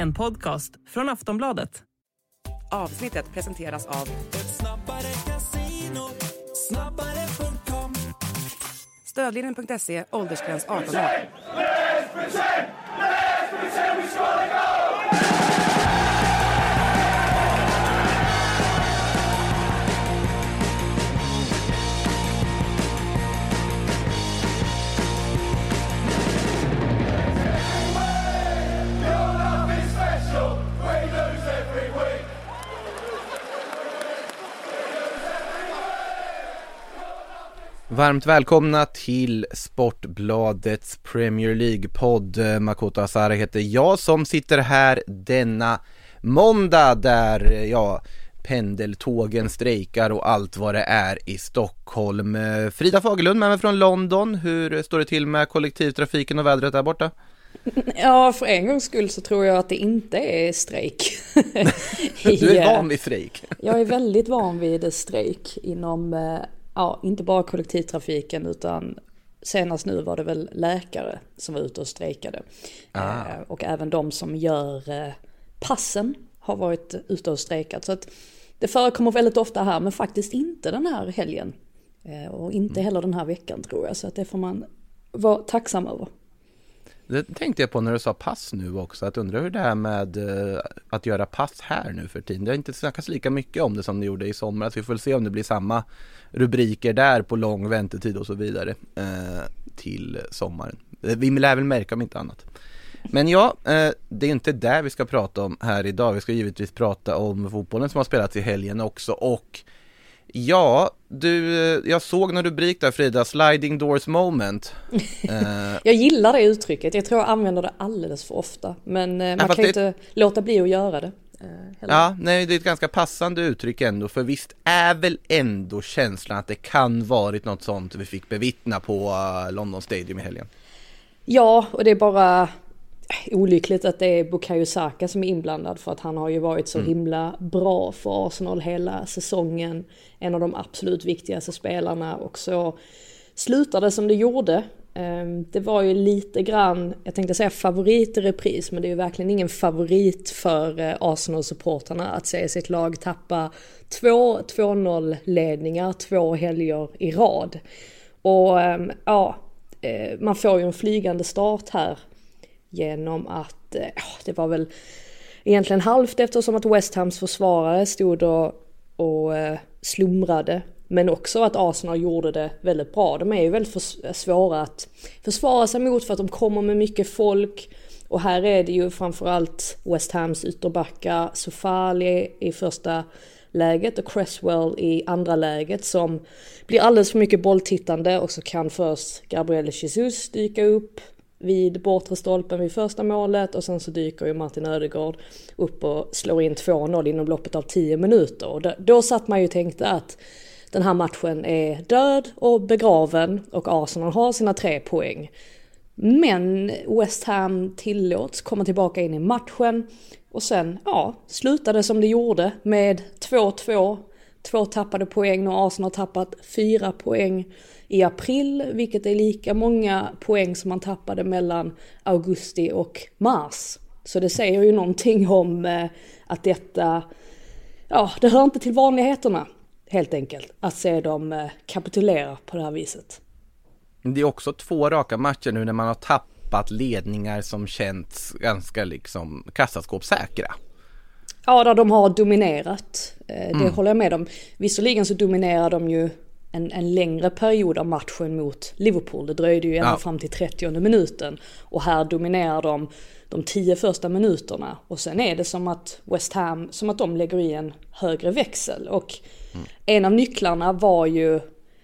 En podcast från Aftonbladet. Avsnittet presenteras av Ett snabbare kasino Snabbare.com Stödlinjen.se, åldersgräns 18 år. Varmt välkomna till Sportbladets Premier League-podd. Makoto Asara heter jag som sitter här denna måndag där, ja, pendeltågen strejkar och allt vad det är i Stockholm. Frida Fagerlund med mig från London. Hur står det till med kollektivtrafiken och vädret där borta? Ja, för en gångs skull så tror jag att det inte är strejk. du är van vid strejk. jag är väldigt van vid strejk inom eh, ja, inte bara kollektivtrafiken utan senast nu var det väl läkare som var ute och strejkade. Ah. Eh, och även de som gör eh, passen har varit ute och strejkat. Så att det förekommer väldigt ofta här men faktiskt inte den här helgen. Eh, och inte mm. heller den här veckan tror jag. Så att det får man vara tacksam över. Det tänkte jag på när du sa pass nu också, att undra hur det är med att göra pass här nu för tiden. Det har inte snackats lika mycket om det som det gjorde i somras. Vi får väl se om det blir samma rubriker där på lång väntetid och så vidare uh, till sommaren. Uh, vi lär väl märka om inte annat. Men ja, det är inte det vi ska prata om här idag. Vi ska givetvis prata om fotbollen som har spelats i helgen också och Ja, du, jag såg du rubrik där Frida, sliding doors moment. Eh, jag gillar det uttrycket, jag tror jag använder det alldeles för ofta. Men eh, man ja, kan ju det... inte låta bli att göra det. Eh, heller. Ja, nej det är ett ganska passande uttryck ändå, för visst är väl ändå känslan att det kan varit något sånt vi fick bevittna på London Stadium i helgen? Ja, och det är bara olyckligt att det är Bukayo Saka som är inblandad för att han har ju varit så mm. himla bra för Arsenal hela säsongen. En av de absolut viktigaste spelarna och så slutade som det gjorde. Ehm, det var ju lite grann, jag tänkte säga favorit i repris, men det är ju verkligen ingen favorit för eh, Arsenal-supporterna att se sitt lag tappa två 2-0 ledningar två helger i rad. Och ehm, ja, eh, man får ju en flygande start här genom att, eh, det var väl egentligen halvt eftersom att West Hams försvarare stod och, och slumrade. Men också att Arsenal gjorde det väldigt bra. De är ju väldigt för, svåra att försvara sig mot för att de kommer med mycket folk. Och här är det ju framförallt West Hams ytterbackar, Sofali i första läget och Cresswell i andra läget som blir alldeles för mycket bolltittande och så kan först Gabriel Jesus dyka upp vid bortre stolpen vid första målet och sen så dyker ju Martin Ödegård upp och slår in 2-0 inom loppet av 10 minuter. Och då, då satt man ju och tänkte att den här matchen är död och begraven och Arsenal har sina tre poäng. Men West Ham tillåts komma tillbaka in i matchen och sen, ja, slutade som det gjorde med 2-2. Två tappade poäng och Arsenal har tappat fyra poäng i april, vilket är lika många poäng som man tappade mellan augusti och mars. Så det säger ju någonting om eh, att detta, ja, det hör inte till vanligheterna helt enkelt. Att se dem eh, kapitulera på det här viset. Det är också två raka matcher nu när man har tappat ledningar som känts ganska liksom kassaskåpssäkra. Ja, där de har dominerat. Eh, det mm. håller jag med om. Visserligen så dominerar de ju en, en längre period av matchen mot Liverpool. Det dröjde ju ända ja. fram till 30 minuten. Och här dominerar de de tio första minuterna. Och sen är det som att West Ham, som att de lägger i en högre växel. Och mm. en av nycklarna var ju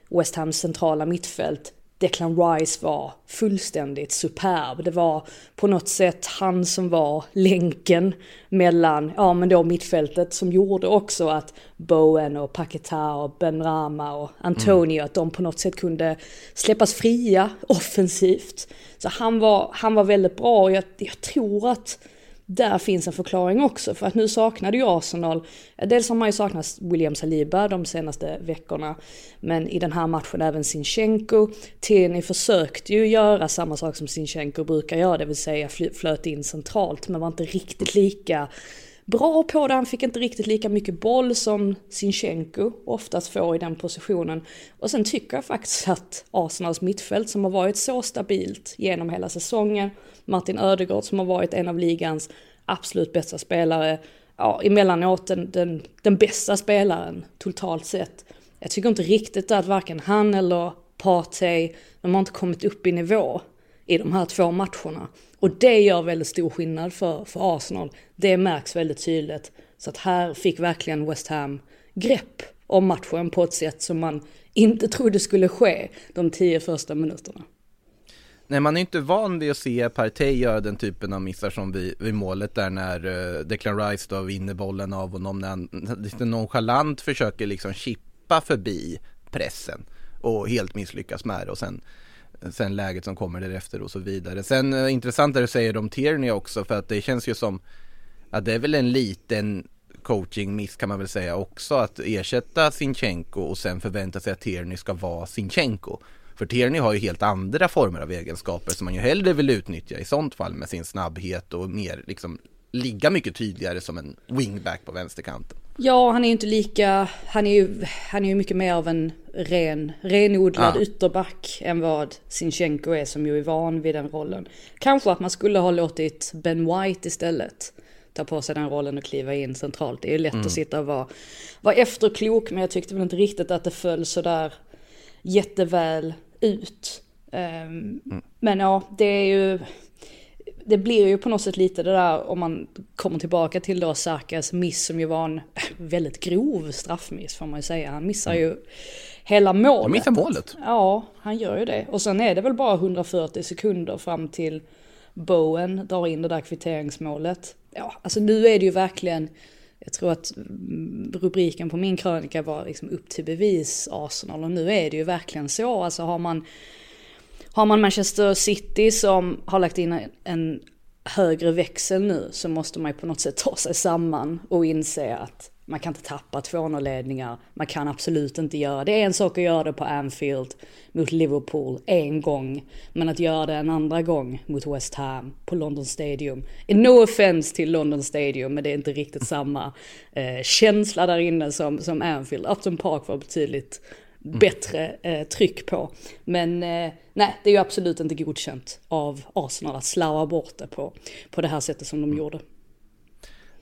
West Hams centrala mittfält Declan Rice var fullständigt superb. Det var på något sätt han som var länken mellan, ja men då mittfältet som gjorde också att Bowen och Paketa och Ben Rama och Antonio, mm. att de på något sätt kunde släppas fria offensivt. Så han var, han var väldigt bra och jag, jag tror att där finns en förklaring också. För att nu saknade ju Arsenal, dels har man ju saknat William Saliba de senaste veckorna, men i den här matchen även Sinchenko. Tierney försökte ju göra samma sak som Sinchenko brukar göra, det vill säga flöt in centralt, men var inte riktigt lika bra på det. Han fick inte riktigt lika mycket boll som Sinchenko oftast får i den positionen. Och sen tycker jag faktiskt att Arsenals mittfält som har varit så stabilt genom hela säsongen, Martin Ödegård som har varit en av ligans absolut bästa spelare, ja emellanåt den, den, den bästa spelaren totalt sett. Jag tycker inte riktigt att varken han eller Partey, de har inte kommit upp i nivå i de här två matcherna. Och det gör väldigt stor skillnad för, för Arsenal. Det märks väldigt tydligt. Så att här fick verkligen West Ham grepp om matchen på ett sätt som man inte trodde skulle ske de tio första minuterna. Nej, man är inte van vid att se Partey göra den typen av missar som vid, vid målet där när uh, Declan Rice då vinner bollen av honom när han lite nonchalant försöker liksom chippa förbi pressen och helt misslyckas med det och sen sen läget som kommer därefter och så vidare. Sen eh, intressant intressant det du säger om Tierney också för att det känns ju som att det är väl en liten coaching-miss kan man väl säga också att ersätta Sinchenko och sen förvänta sig att Tierney ska vara Sinchenko. För Tierney har ju helt andra former av egenskaper som man ju hellre vill utnyttja i sånt fall med sin snabbhet och mer liksom ligga mycket tydligare som en wingback på vänsterkanten. Ja, han är ju inte lika, han är ju, han är ju mycket mer av en ren, renodlad ja. ytterback än vad Sinchenko är som ju är van vid den rollen. Kanske att man skulle ha låtit Ben White istället ta på sig den rollen och kliva in centralt. Det är ju lätt mm. att sitta och vara, vara efterklok men jag tyckte väl inte riktigt att det föll sådär jätteväl ut. Um, mm. Men ja, det är ju det blir ju på något sätt lite det där om man kommer tillbaka till då Sarkas miss som ju var en väldigt grov straffmiss får man ju säga. Han missar mm. ju hela målet. Han missar målet. Ja, han gör ju det. Och sen är det väl bara 140 sekunder fram till Bowen drar in det där kvitteringsmålet. Ja, alltså nu är det ju verkligen, jag tror att rubriken på min krönika var liksom upp till bevis Arsenal och nu är det ju verkligen så. Alltså har man har man Manchester City som har lagt in en högre växel nu så måste man ju på något sätt ta sig samman och inse att man kan inte tappa 2-0-ledningar. Man kan absolut inte göra det. är en sak att göra det på Anfield mot Liverpool en gång. Men att göra det en andra gång mot West Ham på London Stadium. No offense till London Stadium men det är inte riktigt samma eh, känsla där inne som, som Anfield. Upton Park var betydligt Mm. bättre eh, tryck på. Men eh, nej, det är ju absolut inte godkänt av Arsenal att slarva bort det på, på det här sättet som de mm. gjorde.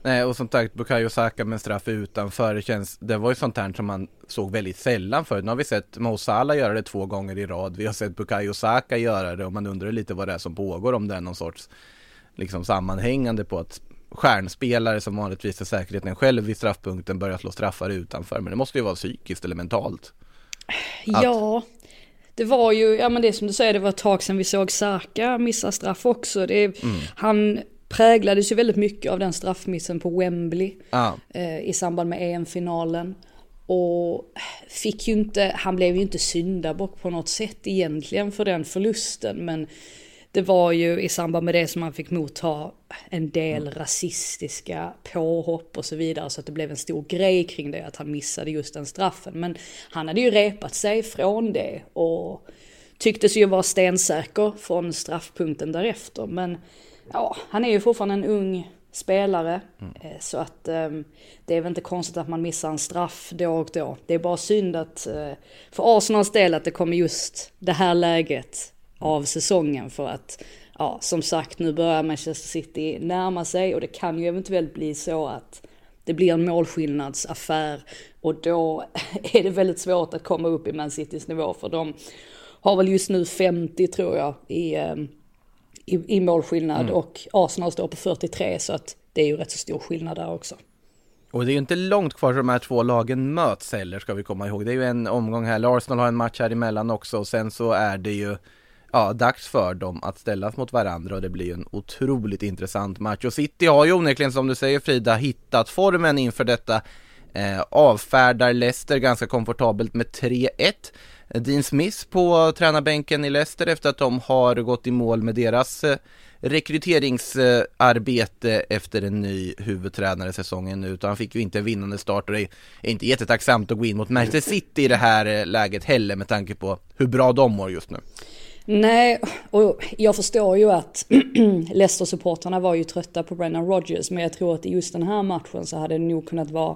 Nej, och som sagt, Bukayo Saka med straff utanför, det, känns, det var ju sånt här som man såg väldigt sällan förut. Nu har vi sett Mo Salah göra det två gånger i rad, vi har sett Bukayo Saka göra det och man undrar lite vad det är som pågår, om det är någon sorts liksom sammanhängande på att stjärnspelare som vanligtvis är säkerheten själv vid straffpunkten börjar slå straffar utanför, men det måste ju vara psykiskt eller mentalt. Ja, det var ju, ja men det som du säger, det var ett tag sedan vi såg Saka missa straff också. Det, mm. Han präglades ju väldigt mycket av den straffmissen på Wembley ah. eh, i samband med EM-finalen. Och fick ju inte, han blev ju inte syndabock på något sätt egentligen för den förlusten. Men det var ju i samband med det som man fick motta en del mm. rasistiska påhopp och så vidare. Så att det blev en stor grej kring det, att han missade just den straffen. Men han hade ju repat sig från det och tycktes ju vara stensäker från straffpunkten därefter. Men ja, han är ju fortfarande en ung spelare. Mm. Eh, så att um, det är väl inte konstigt att man missar en straff då och då. Det är bara synd att, uh, för Arsenals del, att det kommer just det här läget av säsongen för att ja, som sagt nu börjar Manchester City närma sig och det kan ju eventuellt bli så att det blir en målskillnadsaffär och då är det väldigt svårt att komma upp i Man Citys nivå för de har väl just nu 50 tror jag i, ehm, i, i målskillnad mm. och Arsenal står på 43 så att det är ju rätt så stor skillnad där också. Och det är ju inte långt kvar så de här två lagen möts heller ska vi komma ihåg. Det är ju en omgång här, Arsenal har en match här emellan också och sen så är det ju ja, dags för dem att ställas mot varandra och det blir en otroligt intressant match. Och City har ju onekligen som du säger Frida hittat formen inför detta. Eh, avfärdar Leicester ganska komfortabelt med 3-1. Eh, Dean Smith på tränarbänken i Leicester efter att de har gått i mål med deras eh, rekryteringsarbete efter en ny huvudtränare säsongen ut. han fick ju inte en vinnande start och det är inte jättetacksamt att gå in mot Manchester City i det här eh, läget heller med tanke på hur bra de mår just nu. Nej, och jag förstår ju att Leicester-supporterna var ju trötta på Brennan Rodgers men jag tror att i just den här matchen så hade det nog kunnat vara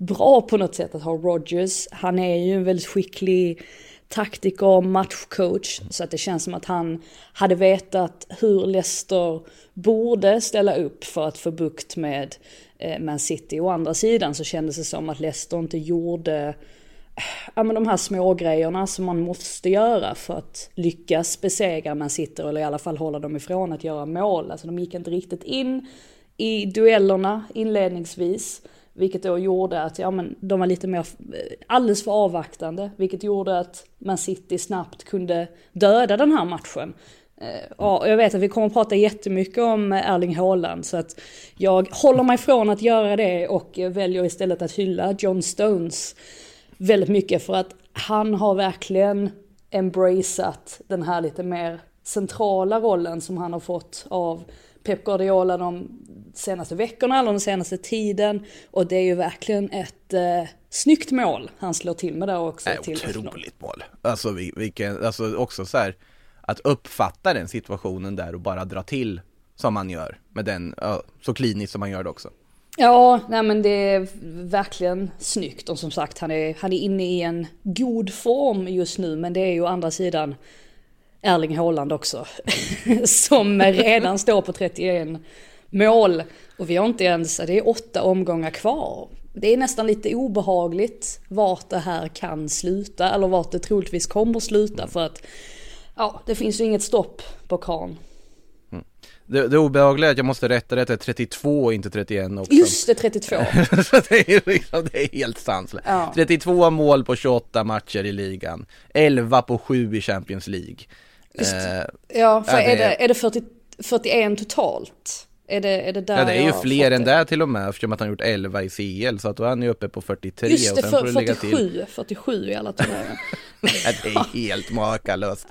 bra på något sätt att ha Rogers. Han är ju en väldigt skicklig taktiker och matchcoach. Så att det känns som att han hade vetat hur Leicester borde ställa upp för att få bukt med eh, Man City. Å andra sidan så kändes det som att Leicester inte gjorde eh, ja, men de här små grejerna som man måste göra för att lyckas besegra Man City eller i alla fall hålla dem ifrån att göra mål. Alltså de gick inte riktigt in i duellerna inledningsvis. Vilket då gjorde att ja, men de var lite mer, alldeles för avvaktande. Vilket gjorde att Man City snabbt kunde döda den här matchen. Eh, ja, jag vet att vi kommer att prata jättemycket om eh, Erling Haaland så att jag håller mig från att göra det och eh, väljer istället att hylla John Stones väldigt mycket för att han har verkligen embraceat den här lite mer centrala rollen som han har fått av Pep Guardiola de senaste veckorna eller den senaste tiden. Och det är ju verkligen ett eh, snyggt mål han slår till med där också. Äh, otroligt mål. Alltså, vilken, alltså också så här, att uppfatta den situationen där och bara dra till som man gör med den, så kliniskt som man gör det också. Ja, nej men det är verkligen snyggt och som sagt han är, han är inne i en god form just nu men det är ju å andra sidan Erling Haaland också. som redan står på 31 mål. Och vi har inte ens, det är åtta omgångar kvar. Det är nästan lite obehagligt vart det här kan sluta eller vart det troligtvis kommer sluta för att ja, det finns ju inget stopp på kran. Mm. Det, det obehagliga är att jag måste rätta det, det är 32 och inte 31 också. Just det, 32. så det är, liksom, det är helt sanslöst. Ja. 32 mål på 28 matcher i ligan, 11 på 7 i Champions League. Just, eh, ja, för är det, är det 40, 41 totalt? Är det, är det där Ja det är ju fler än det till och med eftersom att han gjort 11 i CL så att då är han ju uppe på 43 Just det, och sen för, får 47, till... 47 i alla turneringar. det är helt makalöst.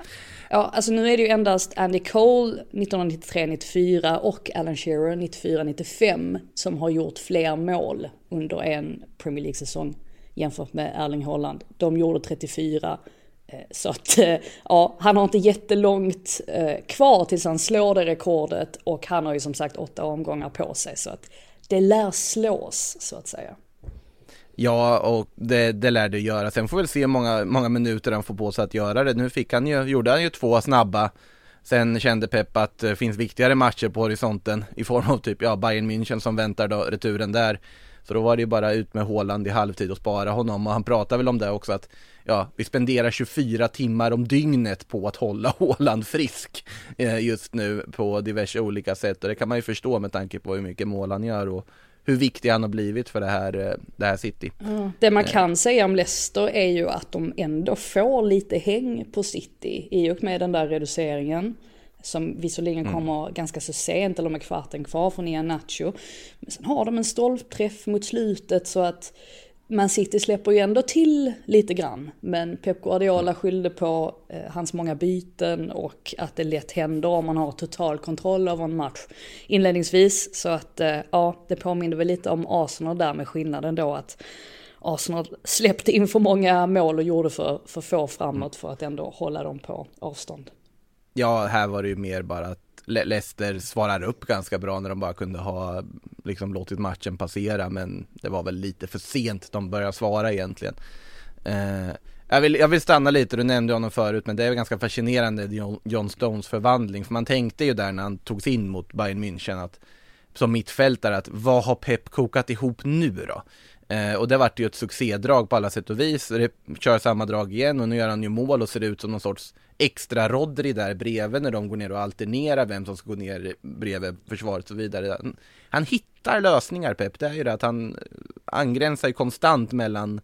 Ja, alltså nu är det ju endast Andy Cole 1993-94 och Alan Shearer 94-95 som har gjort fler mål under en Premier League-säsong jämfört med Erling Haaland. De gjorde 34 Eh, Eh, så att eh, ja, han har inte jättelångt eh, kvar tills han slår det rekordet och han har ju som sagt åtta omgångar på sig så att det lär slås så att säga. Ja, och det, det lär det göra. Sen får vi se hur många, många minuter han får på sig att göra det. Nu fick han ju, gjorde han ju två snabba. Sen kände Pep att det finns viktigare matcher på horisonten i form av typ, ja, Bayern München som väntar då, returen där. Så då var det ju bara ut med Håland i halvtid och spara honom och han pratar väl om det också att ja, vi spenderar 24 timmar om dygnet på att hålla Håland frisk eh, just nu på diverse olika sätt och det kan man ju förstå med tanke på hur mycket mål han gör och hur viktig han har blivit för det här, eh, det här City. Mm. Det man kan säga om Leicester är ju att de ändå får lite häng på City i och med den där reduceringen. Som visserligen mm. kommer ganska så sent, eller med kvarten kvar från Ian Nacho. Men sen har de en stolpträff mot slutet så att man City släpper ju ändå till lite grann. Men Pep Guardiola skyllde på eh, hans många byten och att det lätt händer om man har total kontroll över en match inledningsvis. Så att eh, ja, det påminner väl lite om Arsenal där med skillnaden då att Arsenal släppte in för många mål och gjorde för, för få framåt för att ändå hålla dem på avstånd. Ja, här var det ju mer bara att Leicester svarar upp ganska bra när de bara kunde ha liksom låtit matchen passera men det var väl lite för sent de började svara egentligen. Eh, jag, vill, jag vill stanna lite, du nämnde honom förut men det är ganska fascinerande John Stones förvandling för man tänkte ju där när han togs in mot Bayern München att som mittfältare att vad har Pep kokat ihop nu då? Eh, och det vart ju ett succédrag på alla sätt och vis. Det kör samma drag igen och nu gör han ju mål och ser ut som någon sorts extra Rodri där bredvid när de går ner och alternerar vem som ska gå ner bredvid försvaret och så vidare. Han, han hittar lösningar Pep, det är ju det att han eh, angränsar konstant mellan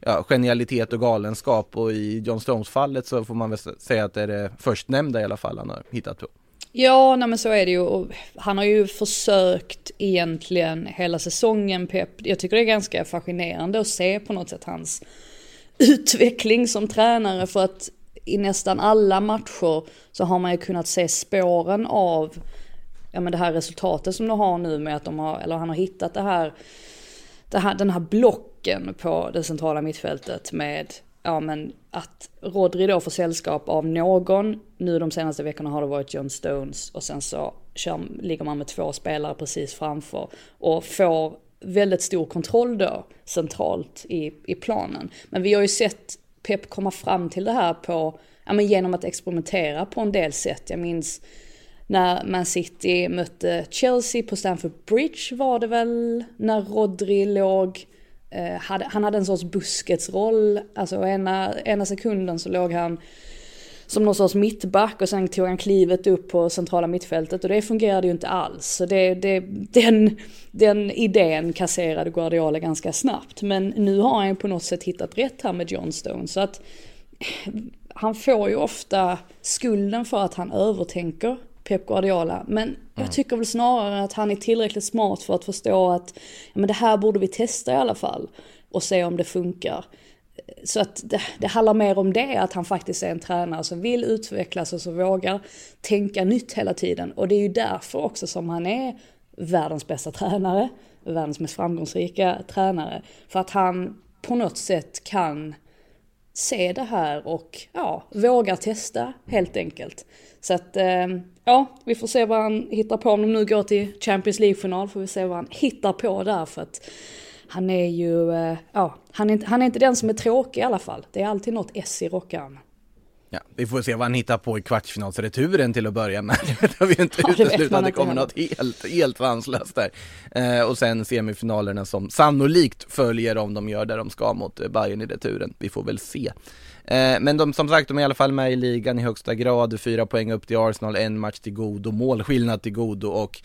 ja, genialitet och galenskap och i John Stones fallet så får man väl säga att det är det förstnämnda i alla fall han har hittat på. Ja, nej men så är det ju. Han har ju försökt egentligen hela säsongen Pep. Jag tycker det är ganska fascinerande att se på något sätt hans utveckling som tränare för att i nästan alla matcher så har man ju kunnat se spåren av ja, men det här resultatet som de har nu med att de har, eller han har hittat det här, det här den här blocken på det centrala mittfältet med ja men att Rodri då får sällskap av någon, nu de senaste veckorna har det varit John Stones och sen så kör, ligger man med två spelare precis framför och får väldigt stor kontroll då centralt i, i planen. Men vi har ju sett Pep komma fram till det här på, ja men genom att experimentera på en del sätt. Jag minns när Man City mötte Chelsea på Stamford Bridge var det väl, när Rodri låg Eh, hade, han hade en sorts busketsroll, alltså ena, ena sekunden så låg han som någon sorts mittback och sen tog han klivet upp på centrala mittfältet och det fungerade ju inte alls. Så det, det, den, den idén kasserade Guardiola ganska snabbt. Men nu har han ju på något sätt hittat rätt här med John Stone. Så att han får ju ofta skulden för att han övertänker Pep Guardiola. Men jag mm. tycker väl snarare att han är tillräckligt smart för att förstå att ja, men det här borde vi testa i alla fall och se om det funkar. Så att det, det handlar mer om det, att han faktiskt är en tränare som vill utvecklas och som vågar tänka nytt hela tiden. Och det är ju därför också som han är världens bästa tränare, världens mest framgångsrika tränare. För att han på något sätt kan se det här och ja, vågar testa helt enkelt. Så att eh, ja, vi får se vad han hittar på. Om de nu går till Champions League-final får vi se vad han hittar på där. För att han är ju, eh, ja, han är, inte, han är inte den som är tråkig i alla fall. Det är alltid något S i rockaren. Ja, vi får se vad han hittar på i kvartsfinalsreturen till att börja med. Det har vi ju inte ja, uteslutit att det kommer något helt, helt vanslöst där. Eh, och sen semifinalerna som sannolikt följer om de gör det de ska mot Bayern i returen. Vi får väl se. Eh, men de, som sagt, de är i alla fall med i ligan i högsta grad. Fyra poäng upp till Arsenal, en match till godo, målskillnad till godo och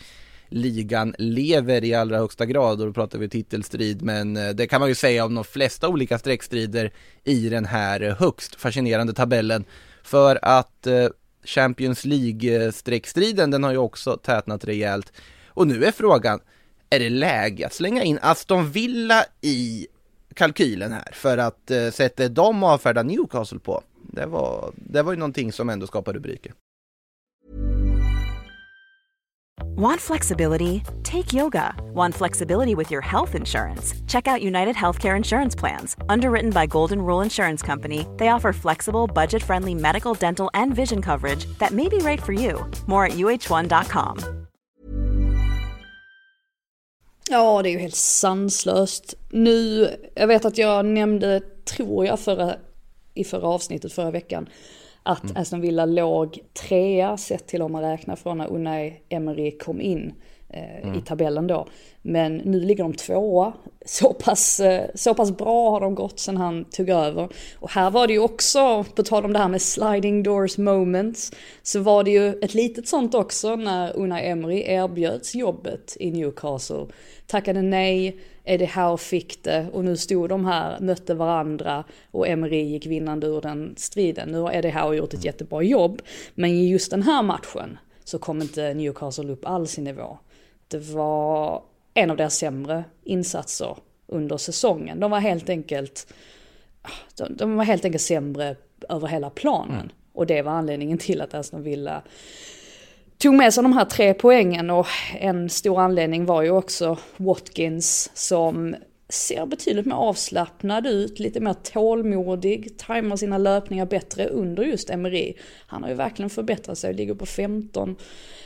ligan lever i allra högsta grad och då pratar vi titelstrid men eh, det kan man ju säga om de flesta olika streckstrider i den här eh, högst fascinerande tabellen. För att eh, Champions League-streckstriden den har ju också tätnat rejält. Och nu är frågan är det läge att slänga in Aston Villa i kalkylen här? För att eh, sättet de avfärdar Newcastle på det var, det var ju någonting som ändå skapar rubriker. Want flexibility? Take yoga. Want flexibility with your health insurance? Check out United Healthcare Insurance Plans. Underwritten by Golden Rule Insurance Company, they offer flexible, budget friendly medical, dental, and vision coverage that may be right for you. More at uh1.com. Ja, det är ju helt sanslöst. Nu, jag vet att jag nämnde, tror jag, förra, i förra avsnittet förra veckan, att mm. Aston Villa låg trea sett till om man räknar från när Unai Emery kom in eh, mm. i tabellen då. Men nu ligger de tvåa. Så pass, eh, så pass bra har de gått sen han tog över. Och här var det ju också, på tal om det här med sliding doors moments, så var det ju ett litet sånt också när Unai Emery erbjöds jobbet i Newcastle. Tackade nej, Eddie Howe fick det och nu stod de här, mötte varandra och Emery gick vinnande ur den striden. Nu har Eddie Howe gjort ett jättebra jobb, men i just den här matchen så kom inte Newcastle upp alls i nivå. Det var en av deras sämre insatser under säsongen. De var helt enkelt, de, de var helt enkelt sämre över hela planen. Mm. Och det var anledningen till att Aston Villa tog med sig de här tre poängen och en stor anledning var ju också Watkins som ser betydligt mer avslappnad ut, lite mer tålmodig, tajmar sina löpningar bättre under just Emery. Han har ju verkligen förbättrat sig och ligger på 15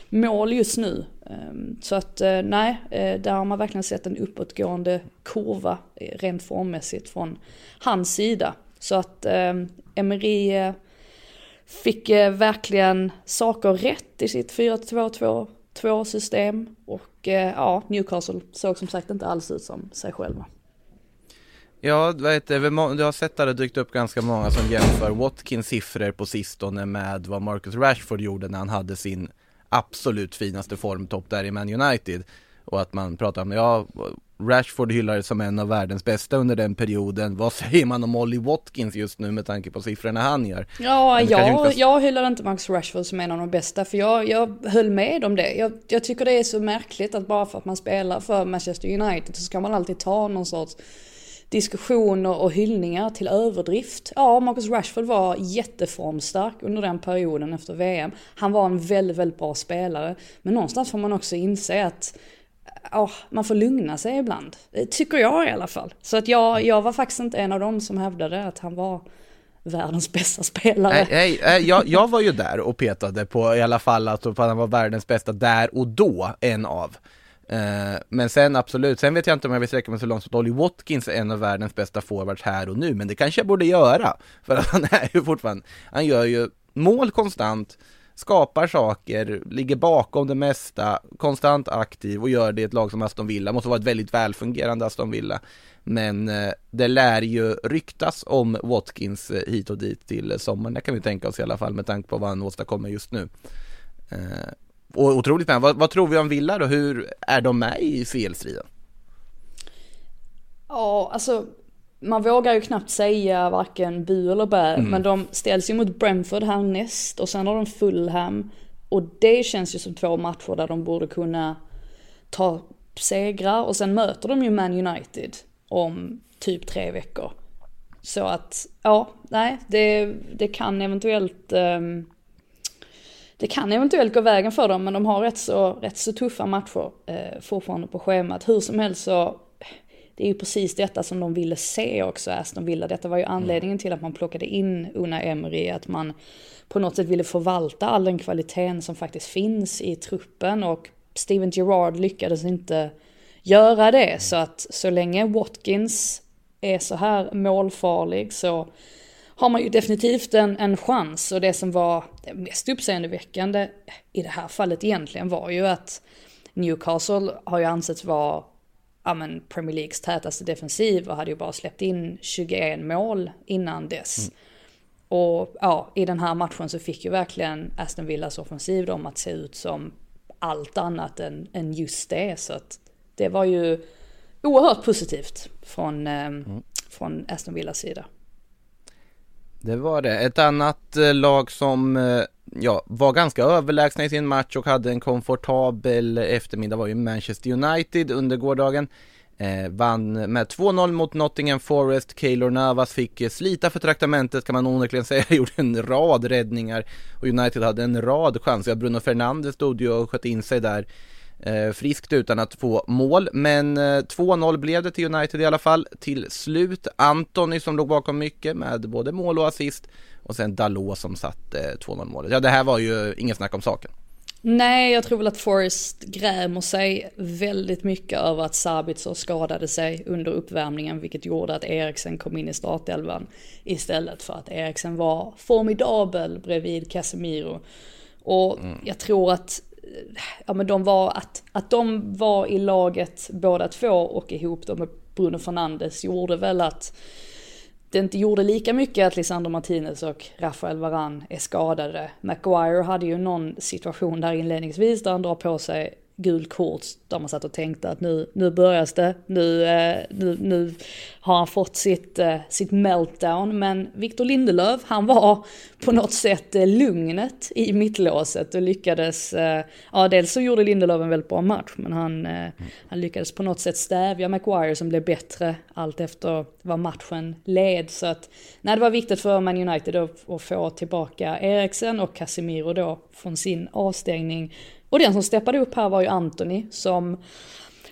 mål just nu. Ehm, så att eh, nej, eh, där har man verkligen sett en uppåtgående kurva eh, rent formmässigt från hans sida. Så att ehm, Emery fick eh, verkligen saker rätt i sitt 4-2-2 system och eh, ja, Newcastle såg som sagt inte alls ut som sig själva. Ja, vet du, du har sett att det dykt upp ganska många som jämför Watkins siffror på sistone med vad Marcus Rashford gjorde när han hade sin absolut finaste formtopp där i Man United. Och att man pratar om, ja, Rashford hyllades som en av världens bästa under den perioden. Vad säger man om Ollie Watkins just nu med tanke på siffrorna han gör? Ja, jag, inte... jag hyllar inte Max Rashford som en av de bästa, för jag, jag höll med om det. Jag, jag tycker det är så märkligt att bara för att man spelar för Manchester United så ska man alltid ta någon sorts diskussioner och hyllningar till överdrift. Ja, Marcus Rashford var jätteformstark under den perioden efter VM. Han var en väldigt, väldigt bra spelare. Men någonstans får man också inse att oh, man får lugna sig ibland. Tycker jag i alla fall. Så att jag, jag var faktiskt inte en av dem som hävdade att han var världens bästa spelare. Nej, nej, nej jag, jag var ju där och petade på i alla fall att han var världens bästa där och då, en av. Eh, men sen absolut, sen vet jag inte om jag vill sträcka mig så långt som att Olly Watkins är en av världens bästa forwards här och nu, men det kanske jag borde göra. För att han är ju fortfarande, han gör ju mål konstant, skapar saker, ligger bakom det mesta, konstant aktiv och gör det i ett lag som Aston Villa, måste vara ett väldigt välfungerande Aston Villa. Men eh, det lär ju ryktas om Watkins eh, hit och dit till sommaren, det kan vi tänka oss i alla fall med tanke på vad han åstadkommer just nu. Eh, och otroligt men Vad, vad, tror vi om Villa då? Hur är de med i CL-striden? Ja, alltså man vågar ju knappt säga varken bu eller bä, mm. men de ställs ju mot Brentford härnäst och sen har de Fulham. Och det känns ju som två matcher där de borde kunna ta segrar och sen möter de ju Man United om typ tre veckor. Så att, ja, nej, det, det kan eventuellt um, det kan eventuellt gå vägen för dem men de har rätt så, rätt så tuffa matcher eh, fortfarande på schemat. Hur som helst så, det är ju precis detta som de ville se också, Aston Villa. Detta var ju mm. anledningen till att man plockade in Una Emery, att man på något sätt ville förvalta all den kvaliteten som faktiskt finns i truppen och Steven Gerrard lyckades inte göra det. Mm. Så att så länge Watkins är så här målfarlig så har man ju definitivt en, en chans. Och det som var det mest uppseendeväckande i det här fallet egentligen var ju att Newcastle har ju ansetts vara ja, men Premier Leagues tätaste defensiv och hade ju bara släppt in 21 mål innan dess. Mm. Och ja, i den här matchen så fick ju verkligen Aston Villas offensiv dem att se ut som allt annat än, än just det. Så att det var ju oerhört positivt från, eh, mm. från Aston Villas sida. Det var det. Ett annat eh, lag som eh, ja, var ganska överlägsna i sin match och hade en komfortabel eftermiddag var ju Manchester United under gårdagen. Eh, vann med 2-0 mot Nottingham Forest. Keylor Navas fick eh, slita för traktamentet kan man onekligen säga. Gjorde en rad räddningar och United hade en rad chanser. Bruno Fernandes stod ju och sköt in sig där friskt utan att få mål. Men eh, 2-0 blev det till United i alla fall till slut. Antoni som låg bakom mycket med både mål och assist och sen Dalot som satte eh, 2-0 målet. Ja, det här var ju ingen snack om saken. Nej, jag tror väl att Forrest grämer sig väldigt mycket över att Sabitzer skadade sig under uppvärmningen, vilket gjorde att Eriksen kom in i startelvan istället för att Eriksen var formidabel bredvid Casemiro. Och mm. jag tror att ja men de var, att, att de var i laget båda två och ihop då med Bruno Fernandes gjorde väl att det inte gjorde lika mycket att Lisandro Martinez och Rafael Varan är skadade. Maguire hade ju någon situation där inledningsvis där han drar på sig gul kort där man satt och tänkte att nu, nu börjar det, nu, eh, nu, nu har han fått sitt, eh, sitt meltdown. Men Victor Lindelöf, han var på något sätt eh, lugnet i mittlåset och lyckades, ja dels så gjorde Lindelöf en väldigt bra match, men han, han lyckades på något sätt stävja Maguire som blev bättre allt efter vad matchen led. Så att, nej det var viktigt för Man United att, att få tillbaka Eriksen och Casemiro då från sin avstängning och den som steppade upp här var ju Anthony som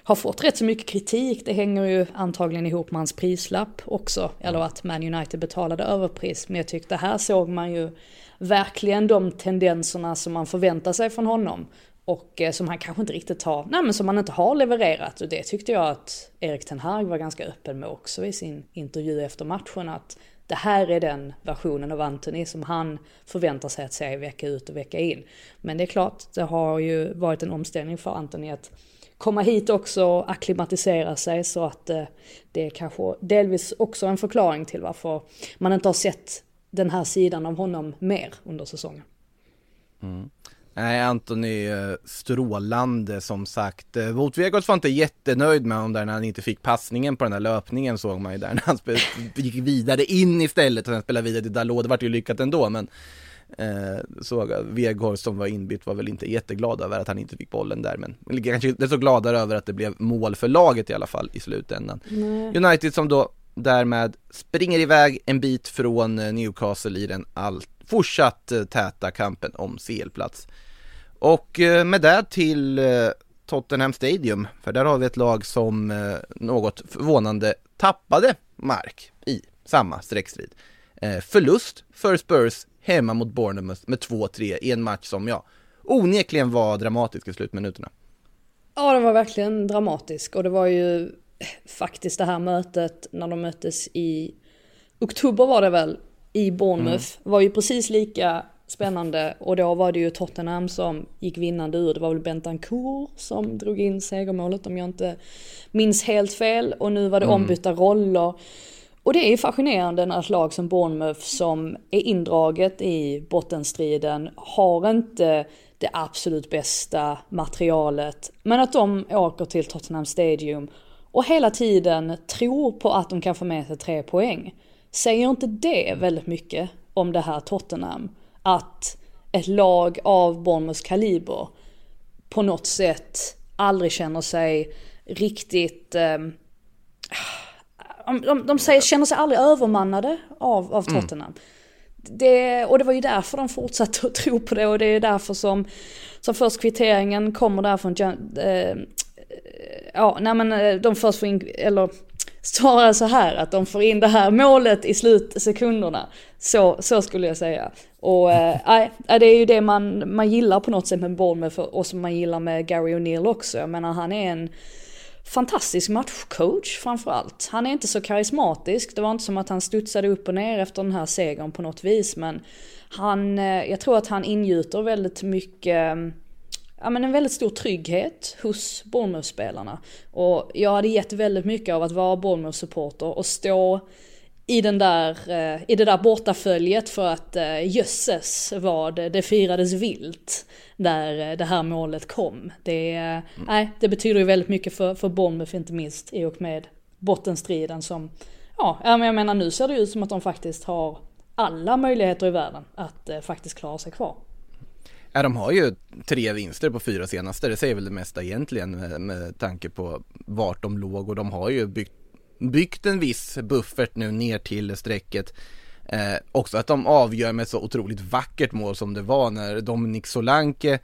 har fått rätt så mycket kritik. Det hänger ju antagligen ihop med hans prislapp också. Eller att Man United betalade överpris. Men jag tyckte här såg man ju verkligen de tendenserna som man förväntar sig från honom. Och eh, som han kanske inte riktigt har, nej men som han inte har levererat. Och det tyckte jag att Erik Ten Hag var ganska öppen med också i sin intervju efter matchen. Att det här är den versionen av Anthony som han förväntar sig att se vecka ut och vecka in. Men det är klart, det har ju varit en omställning för Anthony att komma hit också och akklimatisera sig så att eh, det är kanske delvis också en förklaring till varför man inte har sett den här sidan av honom mer under säsongen. Mm. Nej, Antoni strålande som sagt. Wout eh, Weghorst var inte jättenöjd med honom där när han inte fick passningen på den här löpningen såg man ju där när han gick vidare in istället och sen spelade vidare till Dalot. Det vart ju lyckat ändå men eh, såg Weghorst som var inbytt var väl inte jätteglad över att han inte fick bollen där men kanske inte så gladare över att det blev mål för laget i alla fall i slutändan. Nej. United som då därmed springer iväg en bit från eh, Newcastle i den all, fortsatt eh, täta kampen om CL-plats. Och eh, med det till eh, Tottenham Stadium, för där har vi ett lag som något förvånande tappade mark i samma streckstrid. Förlust för Spurs hemma mot Bournemouth med 2-3 i en match som ja, onekligen var dramatisk i slutminuterna. Ja, den var verkligen dramatisk och det var ju faktiskt det här mötet när de möttes i oktober var det väl, i Bournemouth, mm. var ju precis lika spännande och då var det ju Tottenham som gick vinnande ur. Det var väl Bentancourt som drog in segermålet om jag inte minns helt fel och nu var det mm. ombytta roller. Och det är ju fascinerande när ett lag som Bournemouth som är indraget i bottenstriden har inte det absolut bästa materialet. Men att de åker till Tottenham Stadium och hela tiden tror på att de kan få med sig tre poäng. Säger inte det väldigt mycket om det här Tottenham? Att ett lag av Bournemouths kaliber på något sätt aldrig känner sig riktigt eh, de, de, säger, känner sig aldrig övermannade av, av mm. Tottenham. Mm. Det, och det var ju därför de fortsatte att tro på det och det är därför som, som först kvitteringen kommer där från eh, ja, nej men eh, de först får in, eller snarare så här att de får in det här målet i slutsekunderna. Så, så skulle jag säga. Och eh, nej, äh, det är ju det man, man gillar på något sätt med Bournemouth och som man gillar med Gary O'Neill också. Jag menar han är en fantastisk matchcoach framförallt. Han är inte så karismatisk, det var inte som att han studsade upp och ner efter den här segern på något vis men han, eh, jag tror att han ingjuter väldigt mycket ja, men en väldigt stor trygghet hos Bournemouth-spelarna. Och jag hade gett väldigt mycket av att vara Bournemouth-supporter och stå i, den där, eh, i det där bortaföljet för att eh, jösses vad det firades vilt när eh, det här målet kom. Det, mm. nej, det betyder ju väldigt mycket för, för Bournemouth inte minst i och med bottenstriden som, ja, jag menar nu ser det ut som att de faktiskt har alla möjligheter i världen att faktiskt klara sig kvar. Ja, de har ju tre vinster på fyra senaste, det säger väl det mesta egentligen med, med tanke på vart de låg och de har ju byggt, byggt en viss buffert nu ner till strecket. Eh, också att de avgör med så otroligt vackert mål som det var när Dominik Solanke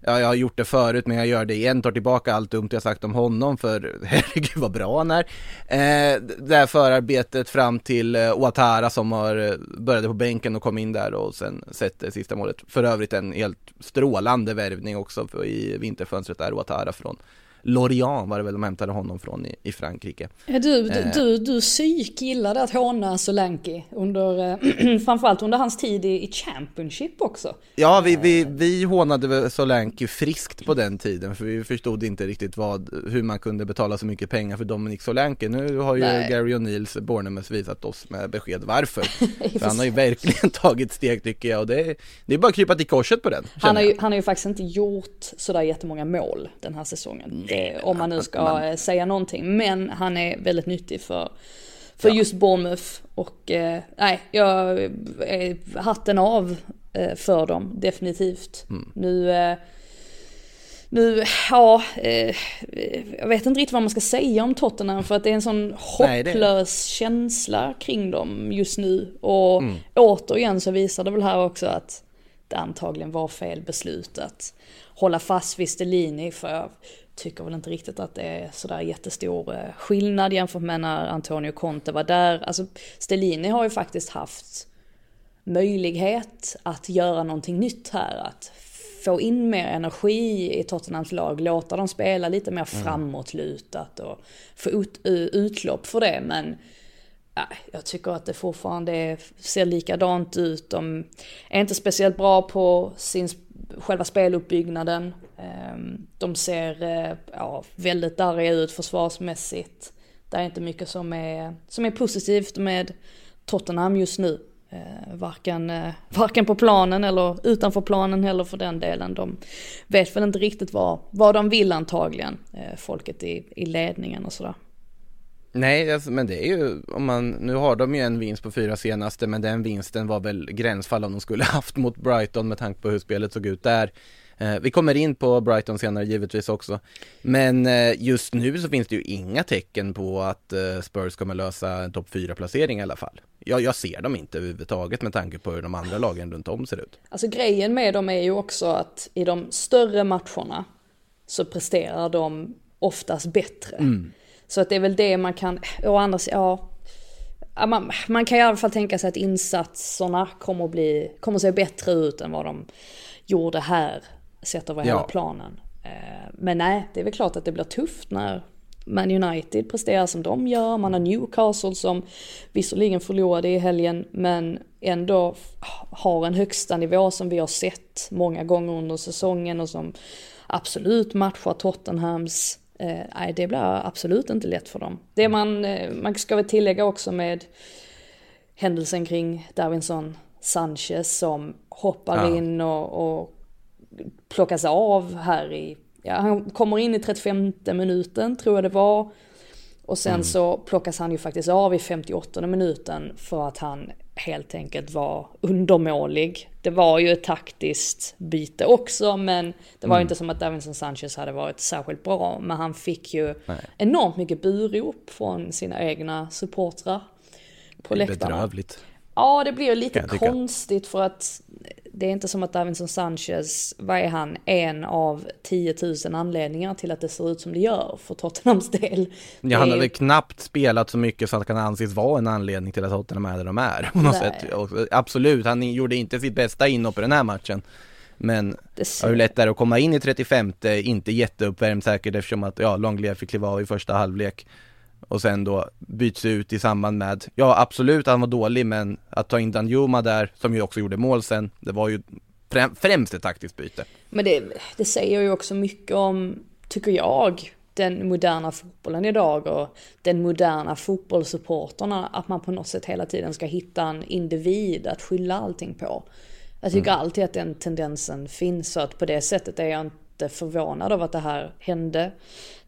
ja, jag har gjort det förut men jag gör det igen, tar tillbaka allt dumt jag sagt om honom för herregud vad bra han är. Eh, det här förarbetet fram till eh, Ouattara som har eh, började på bänken och kom in där och sen sett det sista målet. För övrigt en helt strålande värvning också för, i vinterfönstret där, Ouattara från Lorient var det väl de hämtade honom från i, i Frankrike. Du, du, eh. du, du psyk gillade att håna Solanke under, eh, framförallt under hans tid i, i Championship också. Ja, vi, vi, vi hånade Solanke friskt på den tiden för vi förstod inte riktigt vad, hur man kunde betala så mycket pengar för Dominic Solanke. Nu har ju Nej. Gary O'Neills Bournemouth visat oss med besked varför. för han har ju verkligen tagit steg tycker jag och det, det är bara att krypa till korset på den. Han har, ju, han har ju faktiskt inte gjort sådär jättemånga mål den här säsongen. Eh, om man nu ska man... Eh, säga någonting. Men han är väldigt nyttig för, för ja. just Bournemouth. Och eh, nej, jag är hatten av eh, för dem, definitivt. Mm. Nu, eh, nu, ja, eh, jag vet inte riktigt vad man ska säga om Tottenham för att det är en sån hopplös Nej, känsla kring dem just nu. Och mm. återigen så visar det väl här också att det antagligen var fel beslut att hålla fast vid Stellini för jag tycker väl inte riktigt att det är sådär jättestor eh, skillnad jämfört med när Antonio Conte var där. Alltså Stellini har ju faktiskt haft möjlighet att göra någonting nytt här. Att få in mer energi i Tottenhams lag, låta dem spela lite mer mm. framåtlutat och få ut, utlopp för det. Men jag tycker att det fortfarande ser likadant ut. De är inte speciellt bra på sin, själva speluppbyggnaden. Ehm, de ser eh, ja, väldigt darriga ut försvarsmässigt. Det är inte mycket som är, som är positivt med Tottenham just nu. Eh, varken, eh, varken på planen eller utanför planen heller för den delen. De vet väl inte riktigt vad, vad de vill antagligen, folket i, i ledningen och sådär. Nej, alltså, men det är ju, om man, nu har de ju en vinst på fyra senaste, men den vinsten var väl gränsfall om de skulle haft mot Brighton med tanke på hur spelet såg ut där. Eh, vi kommer in på Brighton senare givetvis också. Men eh, just nu så finns det ju inga tecken på att eh, Spurs kommer lösa en topp 4-placering i alla fall. Jag, jag ser dem inte överhuvudtaget med tanke på hur de andra lagen runt om ser ut. Alltså grejen med dem är ju också att i de större matcherna så presterar de oftast bättre. Mm. Så att det är väl det man kan, å andra sidan, ja, man, man, kan i alla fall tänka sig att insatserna kommer att bli, kommer att se bättre ut än vad de gjorde här, sett över ja. hela planen. Eh, men nej, det är väl klart att det blir tufft när Man United presterar som de gör, man har Newcastle som visserligen förlorade i helgen men ändå har en högsta nivå som vi har sett många gånger under säsongen och som absolut matchar Tottenhams. Eh, nej, det blir absolut inte lätt för dem. Det man, eh, man ska väl tillägga också med händelsen kring Davinson Sanchez som hoppar ja. in och, och plockas av här i, ja han kommer in i 35 minuten tror jag det var. Och sen mm. så plockas han ju faktiskt av i 58 minuten för att han helt enkelt var undermålig. Det var ju ett taktiskt byte också men det var ju mm. inte som att Davinson Sanchez hade varit särskilt bra. Men han fick ju Nej. enormt mycket burop från sina egna supportrar på läktarna. Bedrövligt. Ja, det blir lite konstigt för att det är inte som att Davinson Sanchez, vad är han, en av 10 000 anledningar till att det ser ut som det gör för Tottenhams del. Ja, han har väl knappt spelat så mycket så att det kan anses vara en anledning till att Tottenham är där de är. På något sätt. Absolut, han gjorde inte sitt bästa inhopp i den här matchen. Men det har ju lättare att komma in i 35, inte jätteuppvärmd säkert eftersom att, ja, Longlier fick kliva av i första halvlek och sen då byts ut i samband med, ja absolut han var dålig men att ta in Danjuma där, som ju också gjorde mål sen, det var ju främst ett taktiskt byte. Men det, det säger ju också mycket om, tycker jag, den moderna fotbollen idag och den moderna fotbollssupporterna, att man på något sätt hela tiden ska hitta en individ att skylla allting på. Jag tycker mm. alltid att den tendensen finns så att på det sättet är jag inte förvånad av att det här hände.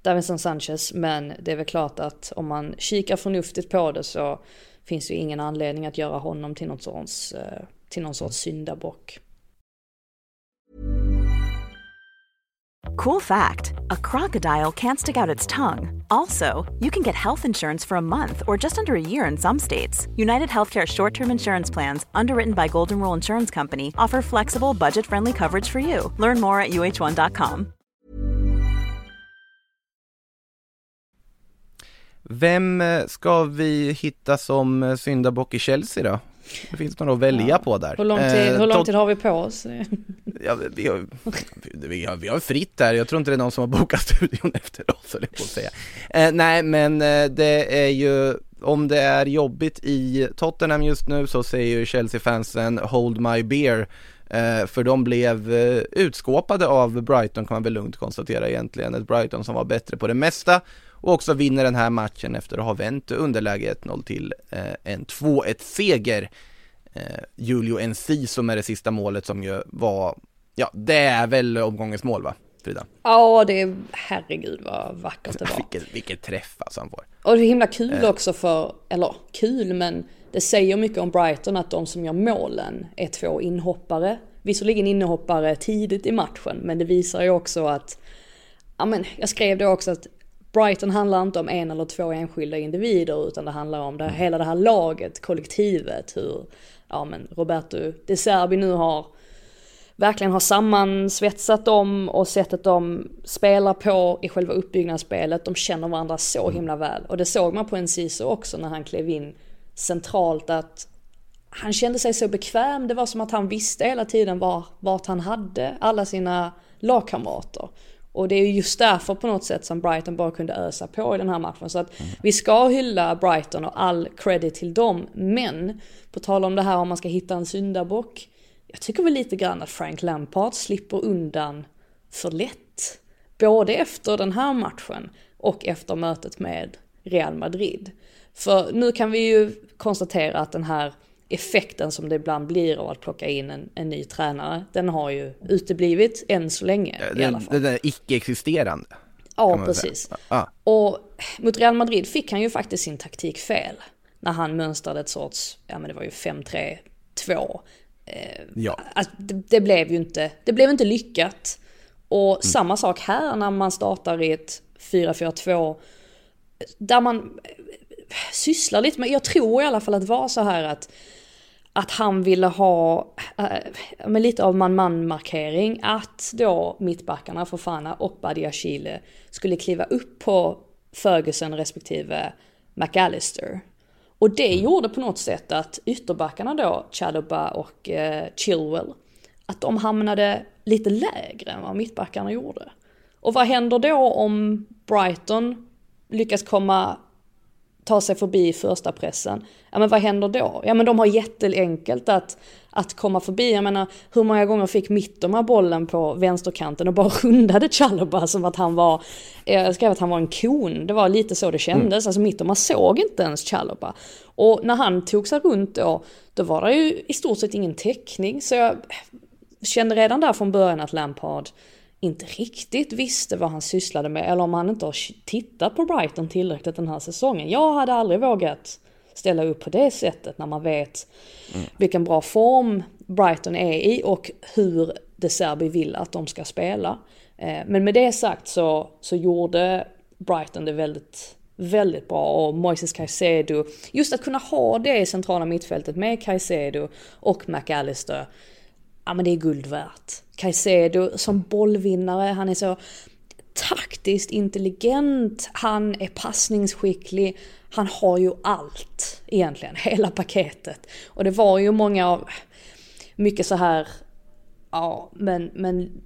Davinson Sanchez. Men det är väl klart att om man kikar förnuftigt på det så finns det ju ingen anledning att göra honom till någon sorts, eh, till någon sorts syndabock. Cool fact a crocodile can't stick out its tongue. Also, you can get health insurance for a month or just under a year in some states. United Healthcare short term insurance plans, underwritten by Golden Rule Insurance Company, offer flexible, budget friendly coverage for you. Learn more at uh1.com. Vem eh, ska vi hitta som eh, syndabock i Chelsea då? Det finns några att välja ja. på där. Hur lång tid, eh, hur lång tid har vi på oss? ja, vi, har, vi, har, vi har fritt där, jag tror inte det är någon som har bokat studion efter oss, höll på att säga. Eh, nej, men det är ju, om det är jobbigt i Tottenham just nu så säger ju Chelsea-fansen Hold My Beer eh, för de blev utskåpade av Brighton kan man väl lugnt konstatera egentligen. Ett Brighton som var bättre på det mesta och också vinner den här matchen efter att ha vänt underläge 1-0 till eh, en 2-1 seger. Eh, Julio NC som är det sista målet som ju var, ja det är väl omgångens mål va? Frida? Ja, det är, herregud vad vackert det var. vilket, vilket träff alltså han får. Och det är himla kul eh. också för, eller kul men det säger mycket om Brighton att de som gör målen är två inhoppare. Visserligen inhoppare tidigt i matchen men det visar ju också att, ja men jag skrev det också att Brighton handlar inte om en eller två enskilda individer utan det handlar om det, hela det här laget, kollektivet, hur ja, men Roberto De Serbi nu har verkligen har sammansvetsat dem och sättet de spelar på i själva uppbyggnadsspelet. De känner varandra så mm. himla väl. Och det såg man på en Ciso också när han klev in centralt att han kände sig så bekväm. Det var som att han visste hela tiden var, vart han hade alla sina lagkamrater. Och det är just därför på något sätt som Brighton bara kunde ösa på i den här matchen. Så att mm. vi ska hylla Brighton och all credit till dem. Men på tal om det här om man ska hitta en syndabock. Jag tycker väl lite grann att Frank Lampard slipper undan för lätt. Både efter den här matchen och efter mötet med Real Madrid. För nu kan vi ju konstatera att den här effekten som det ibland blir av att plocka in en, en ny tränare, den har ju uteblivit än så länge den, i alla fall. Den är icke-existerande. Ja, precis. Ah. Och mot Real Madrid fick han ju faktiskt sin taktik fel. När han mönstrade ett sorts, ja men det var ju 5-3-2. Eh, ja. Alltså, det, det, blev ju inte, det blev inte lyckat. Och mm. samma sak här när man startar i ett 4-4-2 där man sysslar lite med, jag tror i alla fall att det var så här att att han ville ha äh, med lite av man-man markering att då mittbackarna Fofana och Badia Chile skulle kliva upp på Ferguson respektive McAllister. Och det mm. gjorde på något sätt att ytterbackarna då, Chaluba och eh, Chilwell, att de hamnade lite lägre än vad mittbackarna gjorde. Och vad händer då om Brighton lyckas komma ta sig förbi första pressen. Ja men vad händer då? Ja men de har jätteenkelt att, att komma förbi. Jag menar hur många gånger fick Mittoma bollen på vänsterkanten och bara rundade Chalobah som att han var, jag skrev att han var en kon. Det var lite så det kändes. Mm. Alltså Mittoma såg inte ens Chalobah. Och när han tog sig runt då, då var det ju i stort sett ingen täckning. Så jag kände redan där från början att Lampard inte riktigt visste vad han sysslade med eller om han inte har tittat på Brighton tillräckligt den här säsongen. Jag hade aldrig vågat ställa upp på det sättet när man vet mm. vilken bra form Brighton är i och hur De Serbi vill att de ska spela. Eh, men med det sagt så, så gjorde Brighton det väldigt, väldigt bra och Moises Caicedo, just att kunna ha det i centrala mittfältet med Caicedo och McAllister ja men det är guld värt. Caicedo som bollvinnare, han är så taktiskt intelligent, han är passningsskicklig, han har ju allt egentligen, hela paketet. Och det var ju många av, mycket så här, ja men, men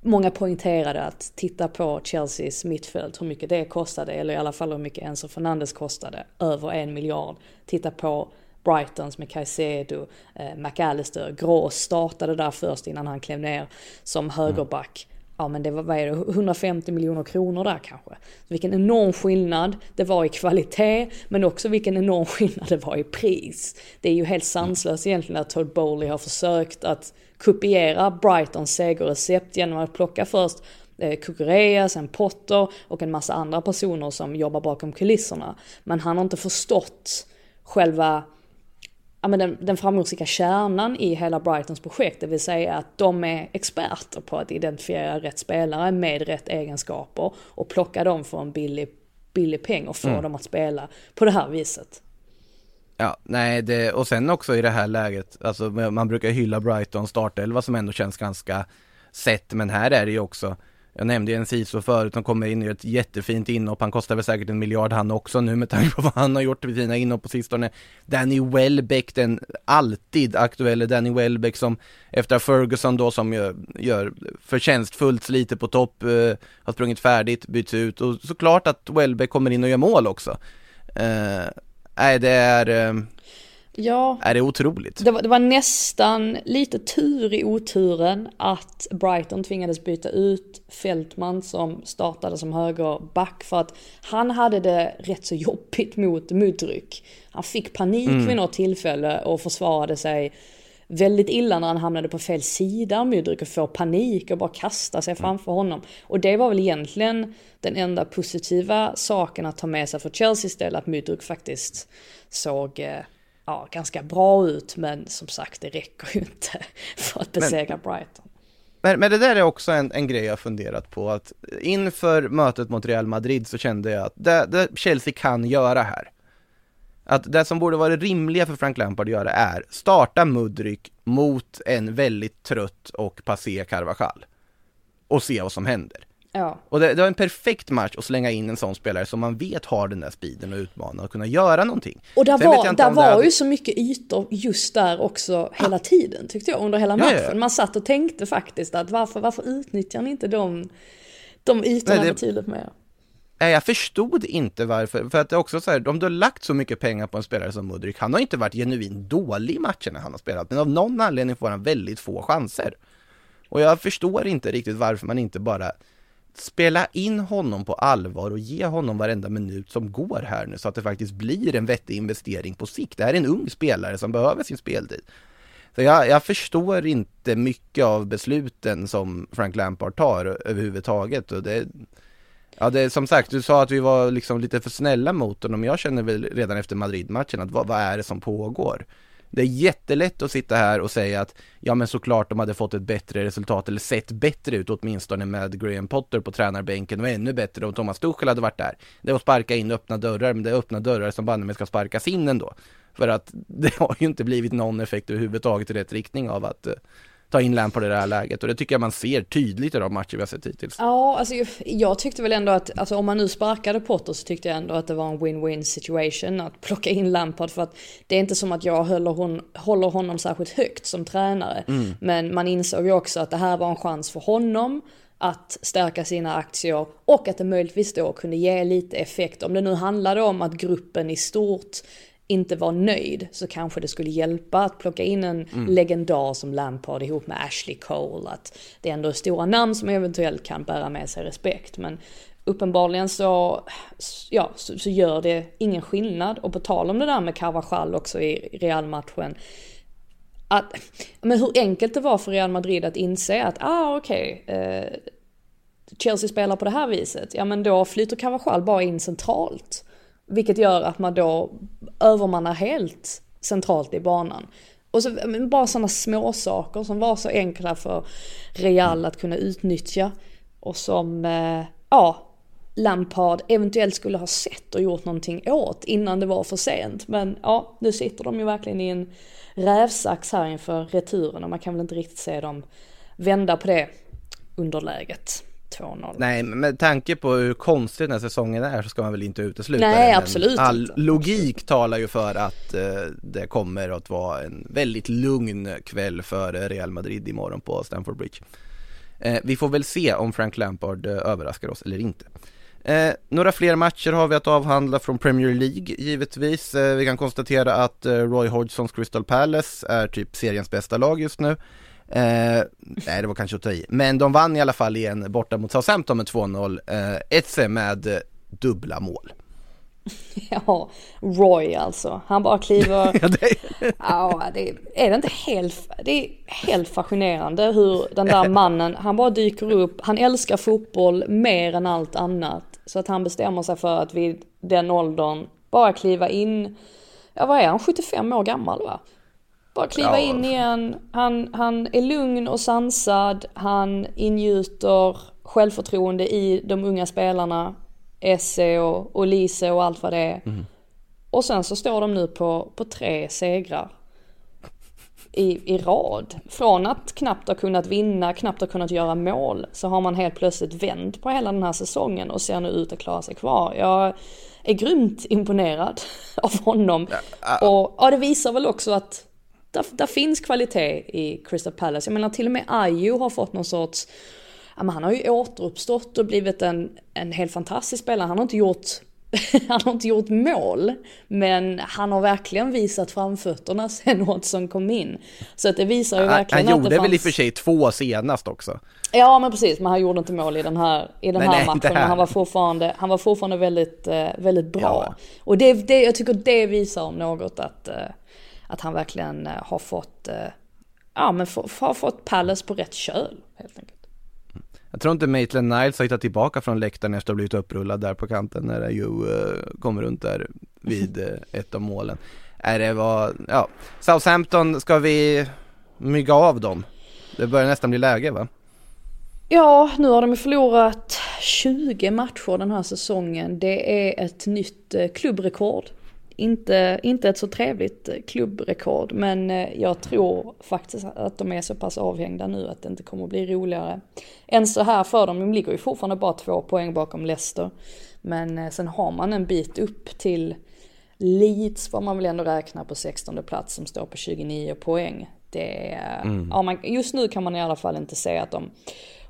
Många poängterade att titta på Chelseas mittfält, hur mycket det kostade, eller i alla fall hur mycket Enzo Fernandes kostade, över en miljard. Titta på Brightons med Caicedo, eh, McAllister, Grås startade där först innan han klev ner som högerback. Ja men det var, vad är det, 150 miljoner kronor där kanske. Vilken enorm skillnad det var i kvalitet, men också vilken enorm skillnad det var i pris. Det är ju helt sanslöst egentligen att Todd Bowley har försökt att kopiera Brightons segerrecept genom att plocka först eh, Kukurea, sen Potter och en massa andra personer som jobbar bakom kulisserna. Men han har inte förstått själva ja, men den, den framgångsrika kärnan i hela Brightons projekt, det vill säga att de är experter på att identifiera rätt spelare med rätt egenskaper och plocka dem för en billig, billig peng och få mm. dem att spela på det här viset. Ja, nej, det, och sen också i det här läget, alltså man brukar hylla Brighton startelva som ändå känns ganska sett, men här är det ju också jag nämnde ju en Ciso förut som kommer in i ett jättefint inhopp. Han kostar väl säkert en miljard han också nu med tanke på vad han har gjort vid sina inhopp på sistone. Danny Welbeck, den alltid aktuelle Danny Welbeck som efter Ferguson då som gör, gör förtjänstfullt sliter på topp, eh, har sprungit färdigt, byts ut och såklart att Welbeck kommer in och gör mål också. Eh, nej, det är eh, Ja. Är det otroligt? Det var, det var, nästan lite tur i oturen att Brighton tvingades byta ut Fältman som startade som högerback för att han hade det rätt så jobbigt mot Mudryk. Han fick panik mm. vid något tillfälle och försvarade sig väldigt illa när han hamnade på fel sida av Mudryk och får panik och bara kastar sig mm. framför honom. Och det var väl egentligen den enda positiva saken att ta med sig för Chelseas del att Mudryk faktiskt såg eh, ja, ganska bra ut men som sagt det räcker ju inte för att besegra men, Brighton. Men, men det där är också en, en grej jag funderat på att inför mötet mot Real Madrid så kände jag att det, det Chelsea kan göra här att det som borde vara rimliga för Frank Lampard att göra är starta Mudryk mot en väldigt trött och passé Carvajal och se vad som händer. Ja. Och det, det, var en perfekt match att slänga in en sån spelare som man vet har den där speeden och utmana och kunna göra någonting. Och där Sen var, där var hade... ju så mycket ytor just där också hela ja. tiden tyckte jag under hela matchen. Ja, ja, man satt och tänkte faktiskt att varför, varför utnyttjar ni inte de, de ytorna Nej, det... betydligt mer? Nej, jag förstod inte varför, för att det är också så här, om du har lagt så mycket pengar på en spelare som Mudryk, han har inte varit genuint dålig i matcherna han har spelat, men av någon anledning får han väldigt få chanser. Och jag förstår inte riktigt varför man inte bara spela in honom på allvar och ge honom varenda minut som går här nu så att det faktiskt blir en vettig investering på sikt. Det här är en ung spelare som behöver sin speltid. Så jag, jag förstår inte mycket av besluten som Frank Lampard tar överhuvudtaget. Och det, ja, det som sagt, du sa att vi var liksom lite för snälla mot honom. Jag känner väl redan efter Madrid-matchen att vad, vad är det som pågår? Det är jättelätt att sitta här och säga att ja men såklart de hade fått ett bättre resultat eller sett bättre ut åtminstone med Graham Potter på tränarbänken och ännu bättre om Thomas Tuchel hade varit där. Det är att sparka in öppna dörrar, men det är öppna dörrar som banne ska sparkas in ändå. För att det har ju inte blivit någon effekt överhuvudtaget i rätt riktning av att uh, ta in Lampard i det här läget och det tycker jag man ser tydligt i de matcher vi har sett hittills. Ja, alltså jag tyckte väl ändå att, alltså om man nu sparkade Potter så tyckte jag ändå att det var en win-win situation att plocka in Lampard för att det är inte som att jag håller, hon, håller honom särskilt högt som tränare. Mm. Men man insåg ju också att det här var en chans för honom att stärka sina aktier och att det möjligtvis då kunde ge lite effekt. Om det nu handlade om att gruppen i stort inte var nöjd så kanske det skulle hjälpa att plocka in en mm. legendar som Lampard ihop med Ashley Cole. Att det ändå är stora namn som eventuellt kan bära med sig respekt. Men uppenbarligen så, ja, så, så gör det ingen skillnad. Och på tal om det där med Carvajal också i Real-matchen. Att, men hur enkelt det var för Real Madrid att inse att, ah okej, okay, eh, Chelsea spelar på det här viset. Ja men då flyter Carvajal bara in centralt. Vilket gör att man då övermannar helt centralt i banan. Och så bara sådana små saker som var så enkla för Real att kunna utnyttja. Och som, eh, ja, Lampard eventuellt skulle ha sett och gjort någonting åt innan det var för sent. Men ja, nu sitter de ju verkligen i en rävsax här inför returen och man kan väl inte riktigt se dem vända på det underläget. 2-0. Nej, men med tanke på hur konstig den här säsongen är så ska man väl inte utesluta Nej, det. absolut All inte. logik talar ju för att uh, det kommer att vara en väldigt lugn kväll för Real Madrid imorgon på Stamford Bridge. Uh, vi får väl se om Frank Lampard uh, överraskar oss eller inte. Eh, några fler matcher har vi att avhandla från Premier League givetvis. Eh, vi kan konstatera att eh, Roy Hodgsons Crystal Palace är typ seriens bästa lag just nu. Eh, nej, det var kanske att ta i. Men de vann i alla fall igen borta mot Southampton med 2-0. Eh, Etze med eh, dubbla mål. Ja, Roy alltså. Han bara kliver... ja, det... ja, det är det inte helt... Det är helt fascinerande hur den där mannen, han bara dyker upp. Han älskar fotboll mer än allt annat. Så att han bestämmer sig för att vid den åldern bara kliva in. Ja, vad är han? 75 år gammal va? Bara kliva ja. in igen. Han, han är lugn och sansad. Han ingjuter självförtroende i de unga spelarna. Esse och, och Lise och allt vad det är. Mm. Och sen så står de nu på, på tre segrar i, i rad. Från att knappt ha kunnat vinna, knappt ha kunnat göra mål, så har man helt plötsligt vänt på hela den här säsongen och ser nu ut att klara sig kvar. Jag är grymt imponerad av honom. Och ja, det visar väl också att där, där finns kvalitet i Crystal Palace. Jag menar till och med Ayu har fått någon sorts, ja, men han har ju återuppstått och blivit en, en helt fantastisk spelare. Han har inte gjort han har inte gjort mål, men han har verkligen visat framfötterna sen Watson kom in. Så att det visar ju verkligen han, han att det fanns... Han gjorde väl i och för sig två senast också. Ja men precis, men han gjorde inte mål i den här, i den nej, här nej, matchen. Här. Men han var fortfarande, han var fortfarande väldigt, eh, väldigt bra. Ja. Och det, det, jag tycker det visar om något att, eh, att han verkligen eh, har fått, ja men har fått Palace på rätt köl helt enkelt. Jag tror inte Maitland Niles har hittat tillbaka från läktaren efter att ha blivit upprullad där på kanten när ju uh, kommer runt där vid ett av målen. Är det vad, ja, Southampton ska vi mygga av dem? Det börjar nästan bli läge va? Ja, nu har de förlorat 20 matcher den här säsongen. Det är ett nytt eh, klubbrekord inte, inte ett så trevligt klubbrekord men eh, jag tror faktiskt att de är så pass avhängda nu att det inte kommer att bli roligare än så här för dem. De ligger ju fortfarande bara två poäng bakom Leicester. Men eh, sen har man en bit upp till Leeds får man väl ändå räkna på 16 plats som står på 29 poäng. Det, mm. ja, man, just nu kan man i alla fall inte säga att de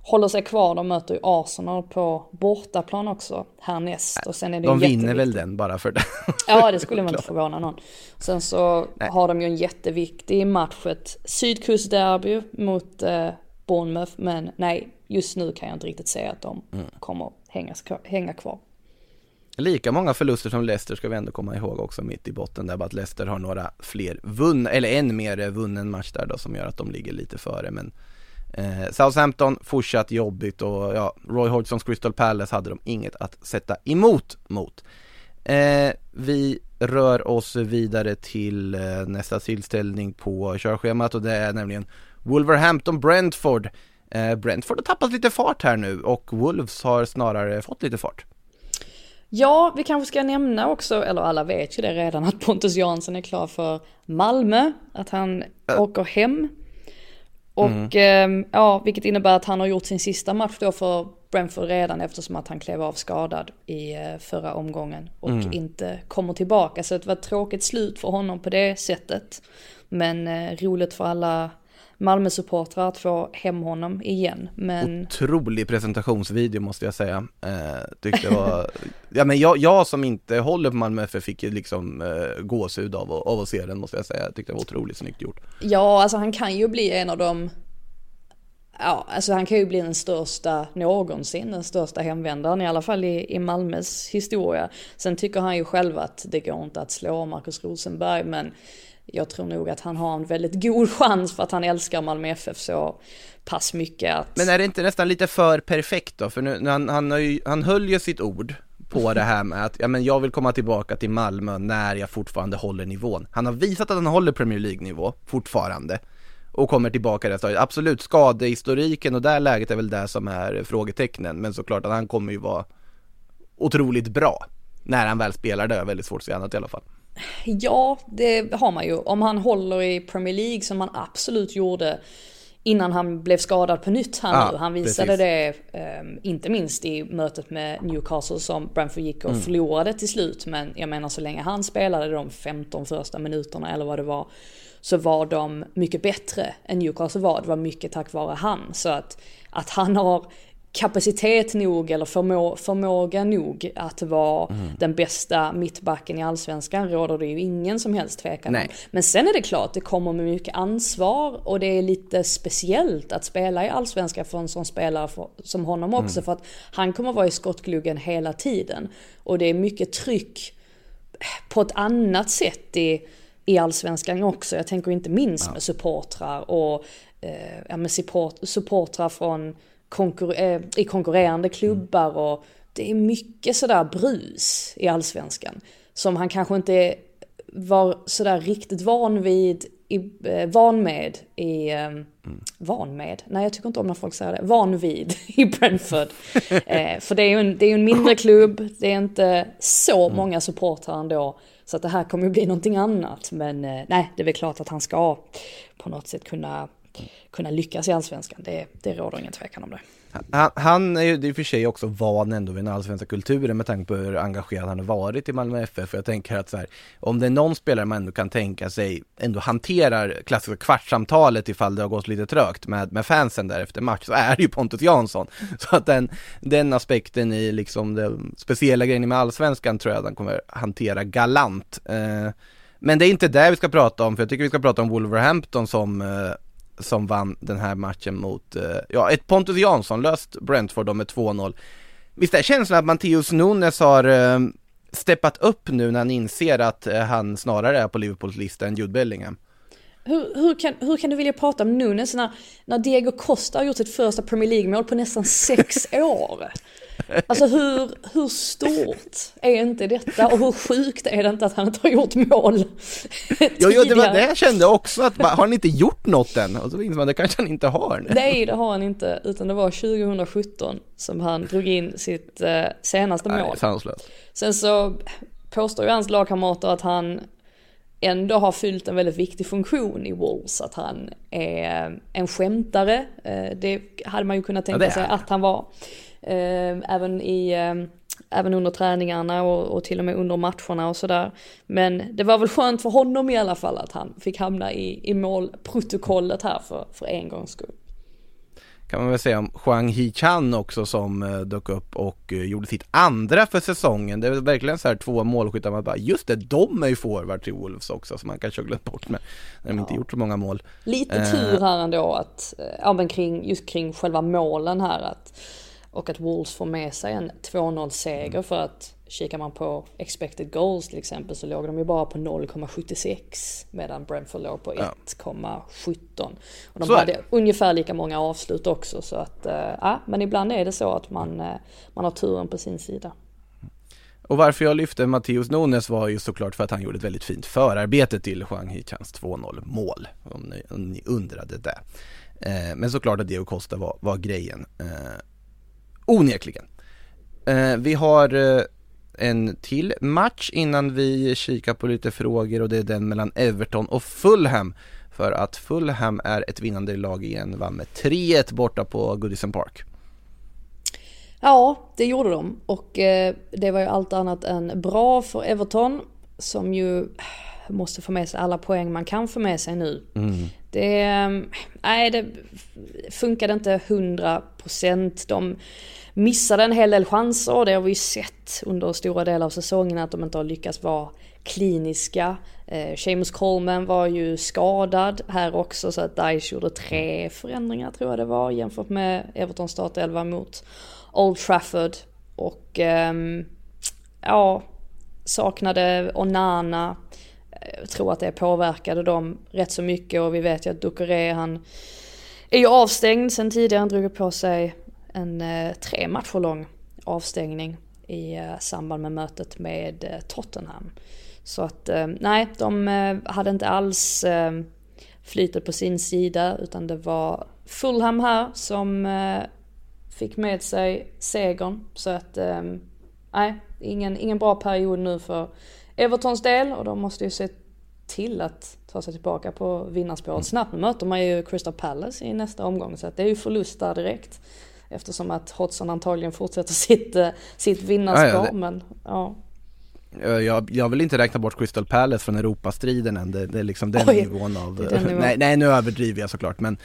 håller sig kvar. De möter ju Arsenal på bortaplan också härnäst. Och sen är det de vinner väl den bara för det. ja, det skulle man inte förvåna någon. Sen så Nej. har de ju en jätteviktig match, ett sydkustderby mot eh, Bournemouth. Men nej, just nu kan jag inte riktigt säga att de mm. kommer hänga, hänga kvar. Lika många förluster som Leicester ska vi ändå komma ihåg också mitt i botten där bara att Leicester har några fler vunna, eller en mer vunnen match där då som gör att de ligger lite före men Eh, Southampton fortsatt jobbigt och ja, Roy Hodgsons Crystal Palace hade de inget att sätta emot mot. Eh, vi rör oss vidare till eh, nästa tillställning på körschemat och det är nämligen Wolverhampton Brentford. Eh, Brentford har tappat lite fart här nu och Wolves har snarare fått lite fart. Ja, vi kanske ska nämna också, eller alla vet ju det redan, att Pontus Jansson är klar för Malmö. Att han äh. åker hem. Och mm. eh, ja, vilket innebär att han har gjort sin sista match då för Brentford redan eftersom att han klev av skadad i eh, förra omgången och mm. inte kommer tillbaka. Så det var ett tråkigt slut för honom på det sättet. Men eh, roligt för alla Malmö-supportrar att få hem honom igen. Men... Otrolig presentationsvideo måste jag säga. Eh, tyckte var, ja men jag, jag som inte håller på Malmö FF fick liksom eh, gåshud av, av att se den måste jag säga. Jag tyckte det var otroligt snyggt gjort. Ja, alltså han kan ju bli en av de Ja, alltså han kan ju bli den största någonsin, den största hemvändaren i alla fall i, i Malmös historia. Sen tycker han ju själv att det går inte att slå Marcus Rosenberg, men jag tror nog att han har en väldigt god chans för att han älskar Malmö FF så pass mycket att... Men är det inte nästan lite för perfekt då? För nu, han, han, har ju, han höll ju sitt ord på det här med att, ja men jag vill komma tillbaka till Malmö när jag fortfarande håller nivån. Han har visat att han håller Premier League-nivå fortfarande och kommer tillbaka det stadiet. Absolut, skadehistoriken och det läget är väl det som är frågetecknen, men såklart att han kommer ju vara otroligt bra när han väl spelar det, är väldigt svårt att se annat i alla fall. Ja, det har man ju. Om han håller i Premier League som han absolut gjorde innan han blev skadad på nytt här ja, nu. Han visade precis. det, um, inte minst i mötet med Newcastle som Brentford gick och mm. förlorade till slut. Men jag menar så länge han spelade de 15 första minuterna eller vad det var så var de mycket bättre än Newcastle var. Det var mycket tack vare han. Så att, att han har kapacitet nog eller förmå, förmåga nog att vara mm. den bästa mittbacken i allsvenskan råder det ju ingen som helst tvekan om. Men sen är det klart, det kommer med mycket ansvar och det är lite speciellt att spela i allsvenskan för en sån spelare för, som honom också. Mm. För att han kommer vara i skottgluggen hela tiden. Och det är mycket tryck på ett annat sätt i, i allsvenskan också. Jag tänker inte minst ja. med supportrar och eh, ja, med support, supportrar från konkur eh, i konkurrerande klubbar och det är mycket sådär brus i allsvenskan. Som han kanske inte var sådär riktigt van vid, i, eh, van med i, mm. van med? Nej jag tycker inte om när folk säger det, van vid i Brentford. eh, för det är ju en, det är en mindre klubb, det är inte så mm. många supportrar ändå. Så att det här kommer ju bli någonting annat. Men eh, nej, det är väl klart att han ska på något sätt kunna kunna lyckas i allsvenskan. Det, det råder ingen tvekan om det. Han, han är ju i och för sig också van ändå vid den allsvenska kulturen med tanke på hur engagerad han har varit i Malmö FF. Jag tänker att så här, om det är någon spelare man ändå kan tänka sig ändå hanterar klassiska kvartssamtalet ifall det har gått lite trögt med, med fansen där efter match så är det ju Pontus Jansson. Så att den, den aspekten i liksom den speciella grejen med allsvenskan tror jag att han kommer hantera galant. Eh, men det är inte det vi ska prata om, för jag tycker vi ska prata om Wolverhampton som eh, som vann den här matchen mot, eh, ja, ett Pontus Jansson-löst Brentford då med 2-0. Visst är känslan att Matteus Nunes har eh, steppat upp nu när han inser att eh, han snarare är på Liverpools lista än Jude Bellingham? Hur, hur, kan, hur kan du vilja prata om Nunes när, när Diego Costa har gjort sitt första Premier League-mål på nästan sex år? Alltså hur, hur stort är inte detta och hur sjukt är det inte att han inte har gjort mål Jo, jo det var det jag kände också, att har han inte gjort något än? Och så inser man det kanske han inte har. Nej, det har han inte, utan det var 2017 som han drog in sitt eh, senaste mål. Nej, Sen så påstår ju hans lagkamrater att han ändå har fyllt en väldigt viktig funktion i Wolves. Att han är en skämtare. Eh, det hade man ju kunnat tänka ja, sig att han var. Eh, även i eh, även under träningarna och, och, till och med under matcherna och sådär. Men det var väl skönt för honom i alla fall att han fick hamna i, i målprotokollet här för, för en gångs skull kan man väl säga om Huang Hee-Chan också som eh, dök upp och eh, gjorde sitt andra för säsongen. Det är verkligen så här två målskyttar man bara, just det, de är ju forward i Wolves också som man kanske har glömt bort med när de ja. inte gjort så många mål. Lite tur här ändå att, eh, ja men kring, just kring själva målen här att, och att Wolves får med sig en 2-0 seger mm. för att Kikar man på expected goals till exempel så låg de ju bara på 0,76 medan Brentford låg på 1,17. Och de så hade ungefär lika många avslut också så att, äh, ja men ibland är det så att man, äh, man har turen på sin sida. Och varför jag lyfte Matteus Nunes var ju såklart för att han gjorde ett väldigt fint förarbete till Juan Hichans 2-0 mål, om ni, om ni undrade det. Eh, men såklart att Diego Costa var, var grejen. Eh, onekligen. Eh, vi har eh, en till match innan vi kikar på lite frågor och det är den mellan Everton och Fulham. För att Fulham är ett vinnande lag igen, vann med 3-1 borta på Goodison Park. Ja, det gjorde de och eh, det var ju allt annat än bra för Everton som ju måste få med sig alla poäng man kan få med sig nu. Mm. Det, eh, nej, det funkade inte 100%. De missade en hel del chanser och det har vi ju sett under stora delar av säsongen att de inte har lyckats vara kliniska. Eh, Seamus Coleman var ju skadad här också så att Dice gjorde tre förändringar tror jag det var jämfört med Everton startelva mot Old Trafford. Och eh, ja, saknade Onana. Jag tror att det påverkade dem rätt så mycket och vi vet ju att Ducoré han är ju avstängd sen tidigare. Han drog på sig en eh, tre matcher lång avstängning i eh, samband med mötet med eh, Tottenham. Så att eh, nej, de eh, hade inte alls eh, flytet på sin sida utan det var Fulham här som eh, fick med sig segern. Så att eh, nej, ingen, ingen bra period nu för Evertons del och de måste ju se till att ta sig tillbaka på vinnarspåret mm. snabbt. Nu möter man ju Crystal Palace i nästa omgång så att det är ju förlust där direkt. Eftersom att Hodgson antagligen fortsätter sitt, sitt vinnarspår. Ja, ja. Men, ja. Jag, jag vill inte räkna bort Crystal Palace från Europastriden än, det, det är liksom den Oj, nivån av, nej, nej nu överdriver jag såklart men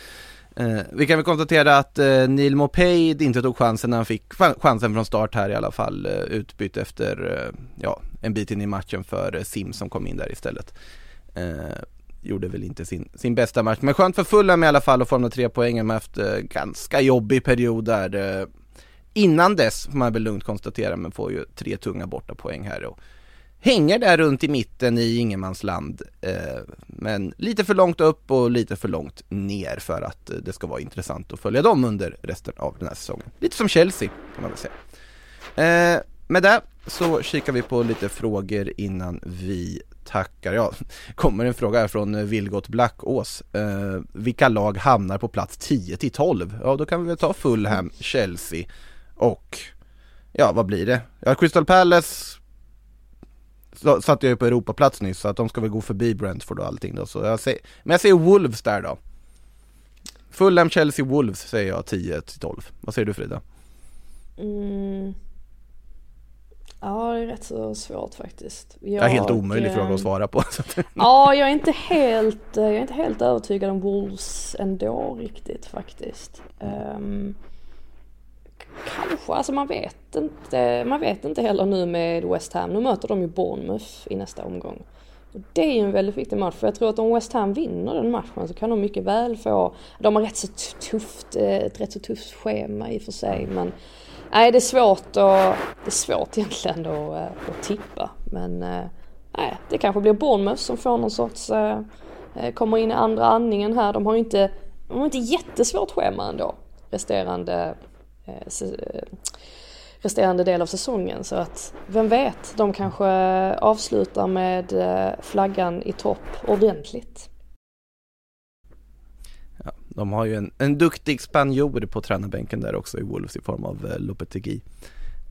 eh, Vi kan väl konstatera att eh, Neil Mopaid inte tog chansen när han fick chansen från start här i alla fall eh, Utbytt efter, eh, ja, en bit in i matchen för eh, Sim som kom in där istället eh, Gjorde väl inte sin, sin bästa match, men skönt för Fulham i alla fall att få de tre poängen med efter ganska jobbig period där eh, Innan dess får man väl lugnt konstatera men får ju tre tunga borta poäng här och hänger där runt i mitten i ingenmansland. Eh, men lite för långt upp och lite för långt ner för att eh, det ska vara intressant att följa dem under resten av den här säsongen. Lite som Chelsea kan man väl säga. Eh, med det så kikar vi på lite frågor innan vi tackar. Ja, kommer en fråga här från Vilgot Blackås. Eh, vilka lag hamnar på plats 10 till 12? Ja, då kan vi väl ta Fulham, Chelsea och ja, vad blir det? Ja, Crystal Palace satte jag ju på Europaplats nyss så att de ska väl gå förbi Brentford och allting då. Så jag säger, men jag säger Wolves där då. Fulham, Chelsea, Wolves säger jag 10 till 12. Vad säger du Frida? Mm. Ja, det är rätt så svårt faktiskt. Jag, det är helt omöjlig fråga att svara på. ja, jag är, inte helt, jag är inte helt övertygad om Wolves ändå riktigt faktiskt. Um, Kanske, alltså man vet inte. Man vet inte heller nu med West Ham. Nu möter de ju Bournemouth i nästa omgång. Och det är ju en väldigt viktig match för jag tror att om West Ham vinner den matchen så kan de mycket väl få, de har rätt så tufft, eh, ett rätt så tufft schema i och för sig men nej det är svårt att, det är svårt egentligen att, eh, att tippa men eh, nej det kanske blir Bournemouth som får någon sorts, eh, kommer in i andra andningen här. De har ju inte, de har inte jättesvårt schema ändå resterande resterande del av säsongen. Så att vem vet, de kanske avslutar med flaggan i topp ordentligt. De har ju en, en duktig spanjor på tränarbänken där också i Wolves i form av eh, Lopetegui.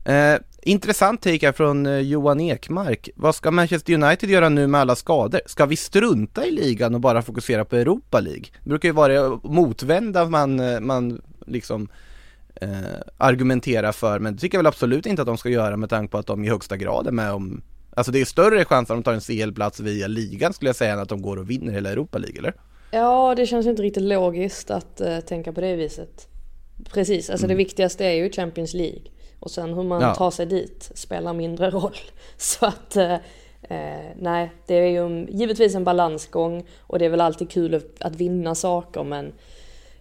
Eh, intressant take här från eh, Johan Ekmark. Vad ska Manchester United göra nu med alla skador? Ska vi strunta i ligan och bara fokusera på Europa League? Det brukar ju vara motvända man, eh, man liksom eh, argumenterar för, men det tycker jag väl absolut inte att de ska göra med tanke på att de i högsta grad är med om Alltså det är större chans att de tar en CL-plats via ligan skulle jag säga än att de går och vinner hela Europa League, eller? Ja, det känns inte riktigt logiskt att uh, tänka på det viset. Precis, alltså mm. det viktigaste är ju Champions League. Och sen hur man ja. tar sig dit spelar mindre roll. Så att, uh, uh, nej, det är ju givetvis en balansgång och det är väl alltid kul att, vinna saker men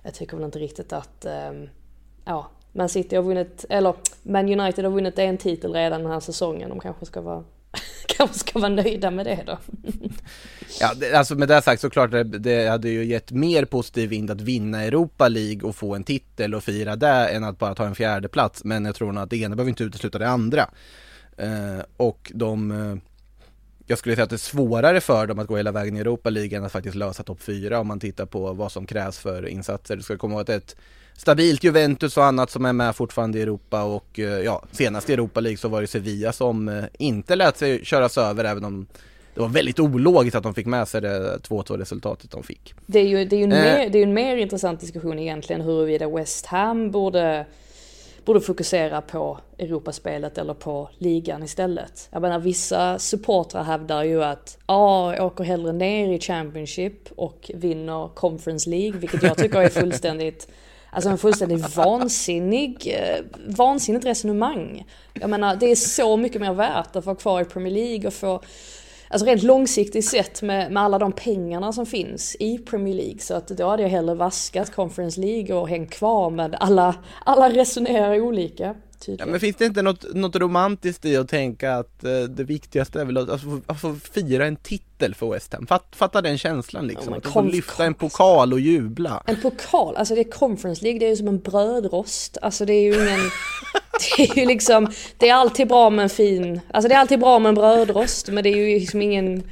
jag tycker väl inte riktigt att ja, Man City har vunnit, eller Man United har vunnit en titel redan den här säsongen. De kanske ska vara kanske ska vara nöjda med det då. ja, det, alltså med det sagt såklart det, det hade ju gett mer positiv vind att vinna Europa League och få en titel och fira det än att bara ta en fjärde plats. Men jag tror nog att det ena behöver inte utesluta det andra. Eh, och de eh, jag skulle säga att det är svårare för dem att gå hela vägen i Europa League än att faktiskt lösa topp 4 om man tittar på vad som krävs för insatser. Det ska komma ihåg att ett stabilt Juventus och annat som är med fortfarande i Europa och eh, ja, senast i Europa League så var det Sevilla som eh, inte lät sig köras över även om det var väldigt ologiskt att de fick med sig det 2-2 resultatet de fick. Det är ju, det är ju en, eh. mer, det är en mer intressant diskussion egentligen huruvida West Ham borde borde fokusera på Europaspelet eller på ligan istället. Jag menar vissa supportrar hävdar ju att ja, jag åker hellre ner i Championship och vinner Conference League, vilket jag tycker är fullständigt Alltså en fullständigt vansinnig, eh, vansinnigt resonemang. Jag menar det är så mycket mer värt att vara kvar i Premier League och få Alltså rent långsiktigt sett med, med alla de pengarna som finns i Premier League så att då hade jag hellre vaskat Conference League och hängt kvar med alla, alla resonerar olika. Ja, men finns det inte något, något romantiskt i att tänka att eh, det viktigaste är väl att, att, få, att få fira en titel för West Ham? Fatt, fatta den känslan liksom, oh att få lyfta en pokal och jubla. En pokal, alltså det är Conference League, det är ju som en brödrost. Alltså det är ju ingen, det är ju liksom, det är alltid bra med en fin, alltså det är alltid bra med en brödrost men det är ju liksom ingen,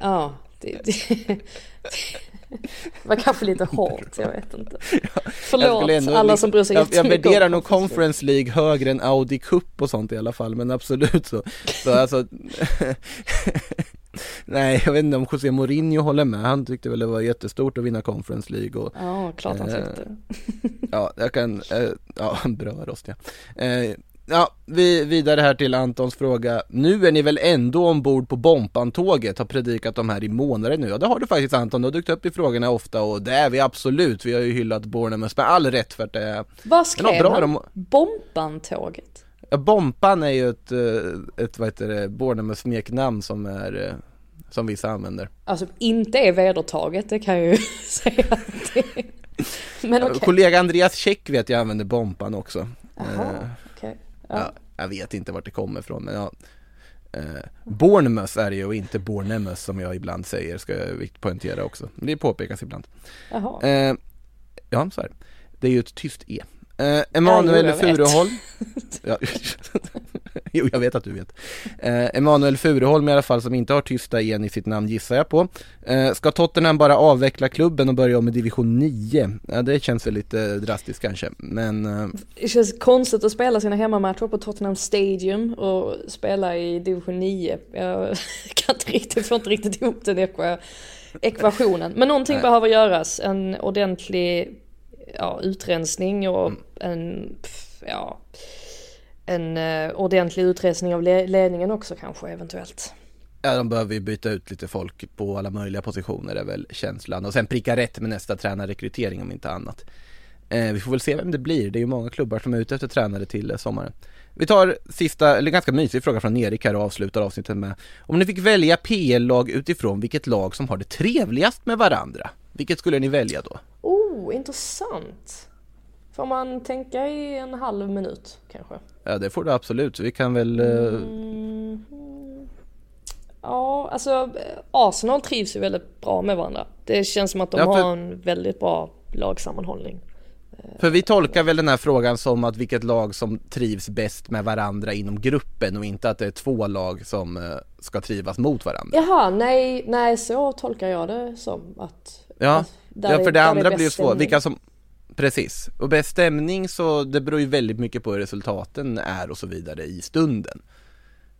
ja. Det, det, det var kanske lite hårt, jag vet inte. Förlåt ändå, alla som bryr sig Jag, jag värderar nog Conference League högre än Audi Cup och sånt i alla fall, men absolut så. Så alltså Nej, jag vet inte om José Mourinho håller med. Han tyckte väl det var jättestort att vinna Conference League och Ja, klart han tyckte eh, Ja, jag kan, eh, ja, bra rost ja. Eh, Ja, vi vidare här till Antons fråga. Nu är ni väl ändå ombord på Bompan-tåget, har predikat de här i månader nu. Ja, det har du faktiskt Anton, du har dykt upp i frågorna ofta och det är vi absolut. Vi har ju hyllat Bornemus med all rätt för att det är... Vad skrev bra han? Bompan-tåget? Ja, Bompan är ju ett, eh, ett vad heter det, Bornemus smeknamn som är eh, som vissa använder. Alltså inte är vedertaget, det kan jag ju säga. Men okay. Kollega Andreas Käck vet jag använder Bompan också. Aha, eh. Ja. ja. jag vet inte vart det kommer ifrån men ja. Eh, Bournemouth är det ju och inte Bournemouth som jag ibland säger, ska jag poängtera också. Det påpekas ibland. Jaha. Eh, ja, så är det. Det är ju ett tyst E. Eh, Emanuel ja, Furuholm. Ja, Jo, jag vet att du vet. Eh, Emanuel Furuholm i alla fall som inte har tysta en i sitt namn gissar jag på. Eh, Ska Tottenham bara avveckla klubben och börja om i division 9? Ja, det känns väl lite drastiskt kanske, men eh... Det känns konstigt att spela sina hemmamatcher på Tottenham Stadium och spela i division 9 Jag kan inte riktigt, får inte riktigt ihop den ekvationen. Men någonting Nej. behöver göras, en ordentlig ja, utrensning och mm. en, ja, en uh, ordentlig utrensning av le ledningen också kanske eventuellt. Ja, de behöver ju byta ut lite folk på alla möjliga positioner är väl känslan och sen pricka rätt med nästa tränarrekrytering om inte annat. Eh, vi får väl se vem det blir, det är ju många klubbar som är ute efter tränare till eh, sommaren. Vi tar sista, eller ganska mysig fråga från Erik här och avslutar avsnittet med Om ni fick välja PL-lag utifrån vilket lag som har det trevligast med varandra, vilket skulle ni välja då? Oh, intressant. Får man tänka i en halv minut kanske? Ja, det får du absolut. Vi kan väl... Eh, mm. Ja, alltså Arsenal trivs ju väldigt bra med varandra. Det känns som att de ja, för... har en väldigt bra lagsammanhållning. För vi tolkar väl den här frågan som att vilket lag som trivs bäst med varandra inom gruppen och inte att det är två lag som eh, ska trivas mot varandra. Jaha, nej, nej så tolkar jag det som att... Ja, att ja för det andra blir ju svårt, vilka som... Precis, och bäst stämning så det beror ju väldigt mycket på hur resultaten är och så vidare i stunden.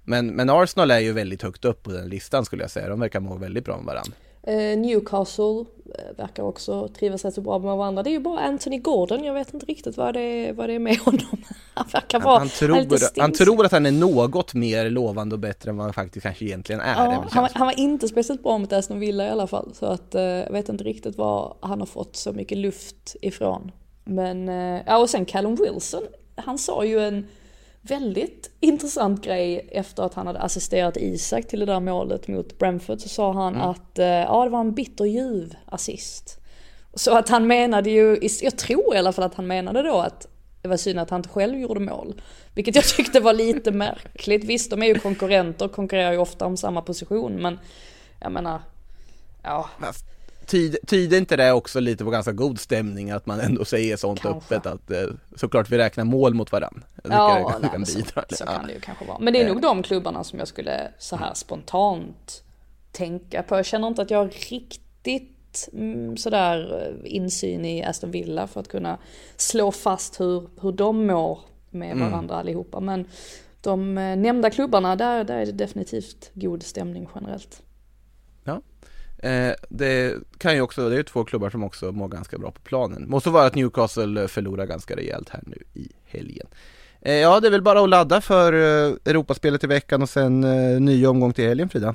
Men, men Arsenal är ju väldigt högt upp på den listan skulle jag säga, de verkar må väldigt bra med varandra. Eh, Newcastle eh, verkar också trivas rätt så bra med varandra. Det är ju bara Anthony Gordon, jag vet inte riktigt vad det är, vad det är med honom. Han verkar vara han, tror, han, han tror att han är något mer lovande och bättre än vad han faktiskt kanske egentligen är. Ja, han, han, var inte speciellt bra mot Aston Villa i alla fall. Så att, eh, jag vet inte riktigt var han har fått så mycket luft ifrån. Men, ja och sen Callum Wilson, han sa ju en väldigt intressant grej efter att han hade assisterat Isak till det där målet mot Brentford så sa han mm. att eh, ja det var en bitterljuv assist. Så att han menade ju, jag tror i alla fall att han menade då att det var synd att han inte själv gjorde mål. Vilket jag tyckte var lite märkligt. Visst, de är ju konkurrenter, konkurrerar ju ofta om samma position, men jag menar, ja. Tyder inte det också lite på ganska god stämning att man ändå säger sånt Kanske. öppet att eh, såklart vi räknar mål mot varandra. Ja, nej, kan så, så Ja. kan det ju kanske vara. Men det är Eh. nog de klubbarna som jag skulle så här spontant tänka på. Jag känner inte att jag riktigt mm, sådär eh, insyn i Aston Villa för att kunna slå fast hur, hur de mår med Mm. varandra allihopa. Men de nämnda klubbarna, där, där är det definitivt god stämning generellt. Eh, det kan ju också, det är ju två klubbar som också mår ganska bra på planen. Måste vara att Newcastle eh, förlorar ganska rejält här nu i helgen. Eh, ja, det är väl bara att ladda för eh, Europaspelet i veckan och sen eh, ny omgång till helgen Frida.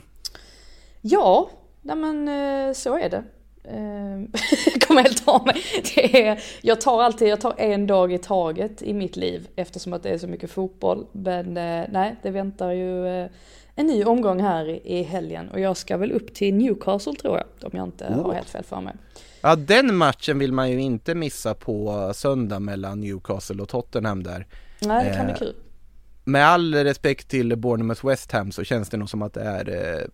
Ja, nej men eh, så är det. Eh, jag kommer helt av mig. Det är, jag tar alltid, jag tar en dag i taget i mitt liv eftersom att det är så mycket fotboll. Men eh, nej, det väntar ju eh, en ny omgång här i, helgen och jag ska väl upp till Newcastle tror jag, om jag inte har Oh. helt fel för mig. Ja, den matchen vill man ju inte missa på söndag mellan Newcastle och Tottenham där. Nej, det kan bli Eh, kul. Med all respekt till Bournemouth West Ham så känns det nog som att det är eh,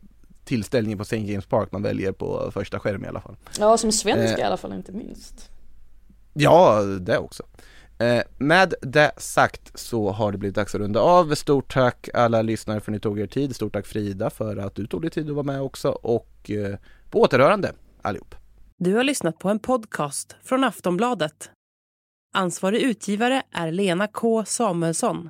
tillställningen på St. James Park man väljer på första skärm i alla fall. Ja, som svenska eh, i alla fall inte minst. Ja, det också. Eh, med det sagt så har det blivit dags att runda av. Stort tack alla lyssnare för att ni tog er tid. Stort tack Frida för att du tog dig tid att vara med också och eh, på återhörande allihop. Du har lyssnat på en podcast från Aftonbladet. Ansvarig utgivare är Lena K Samuelsson.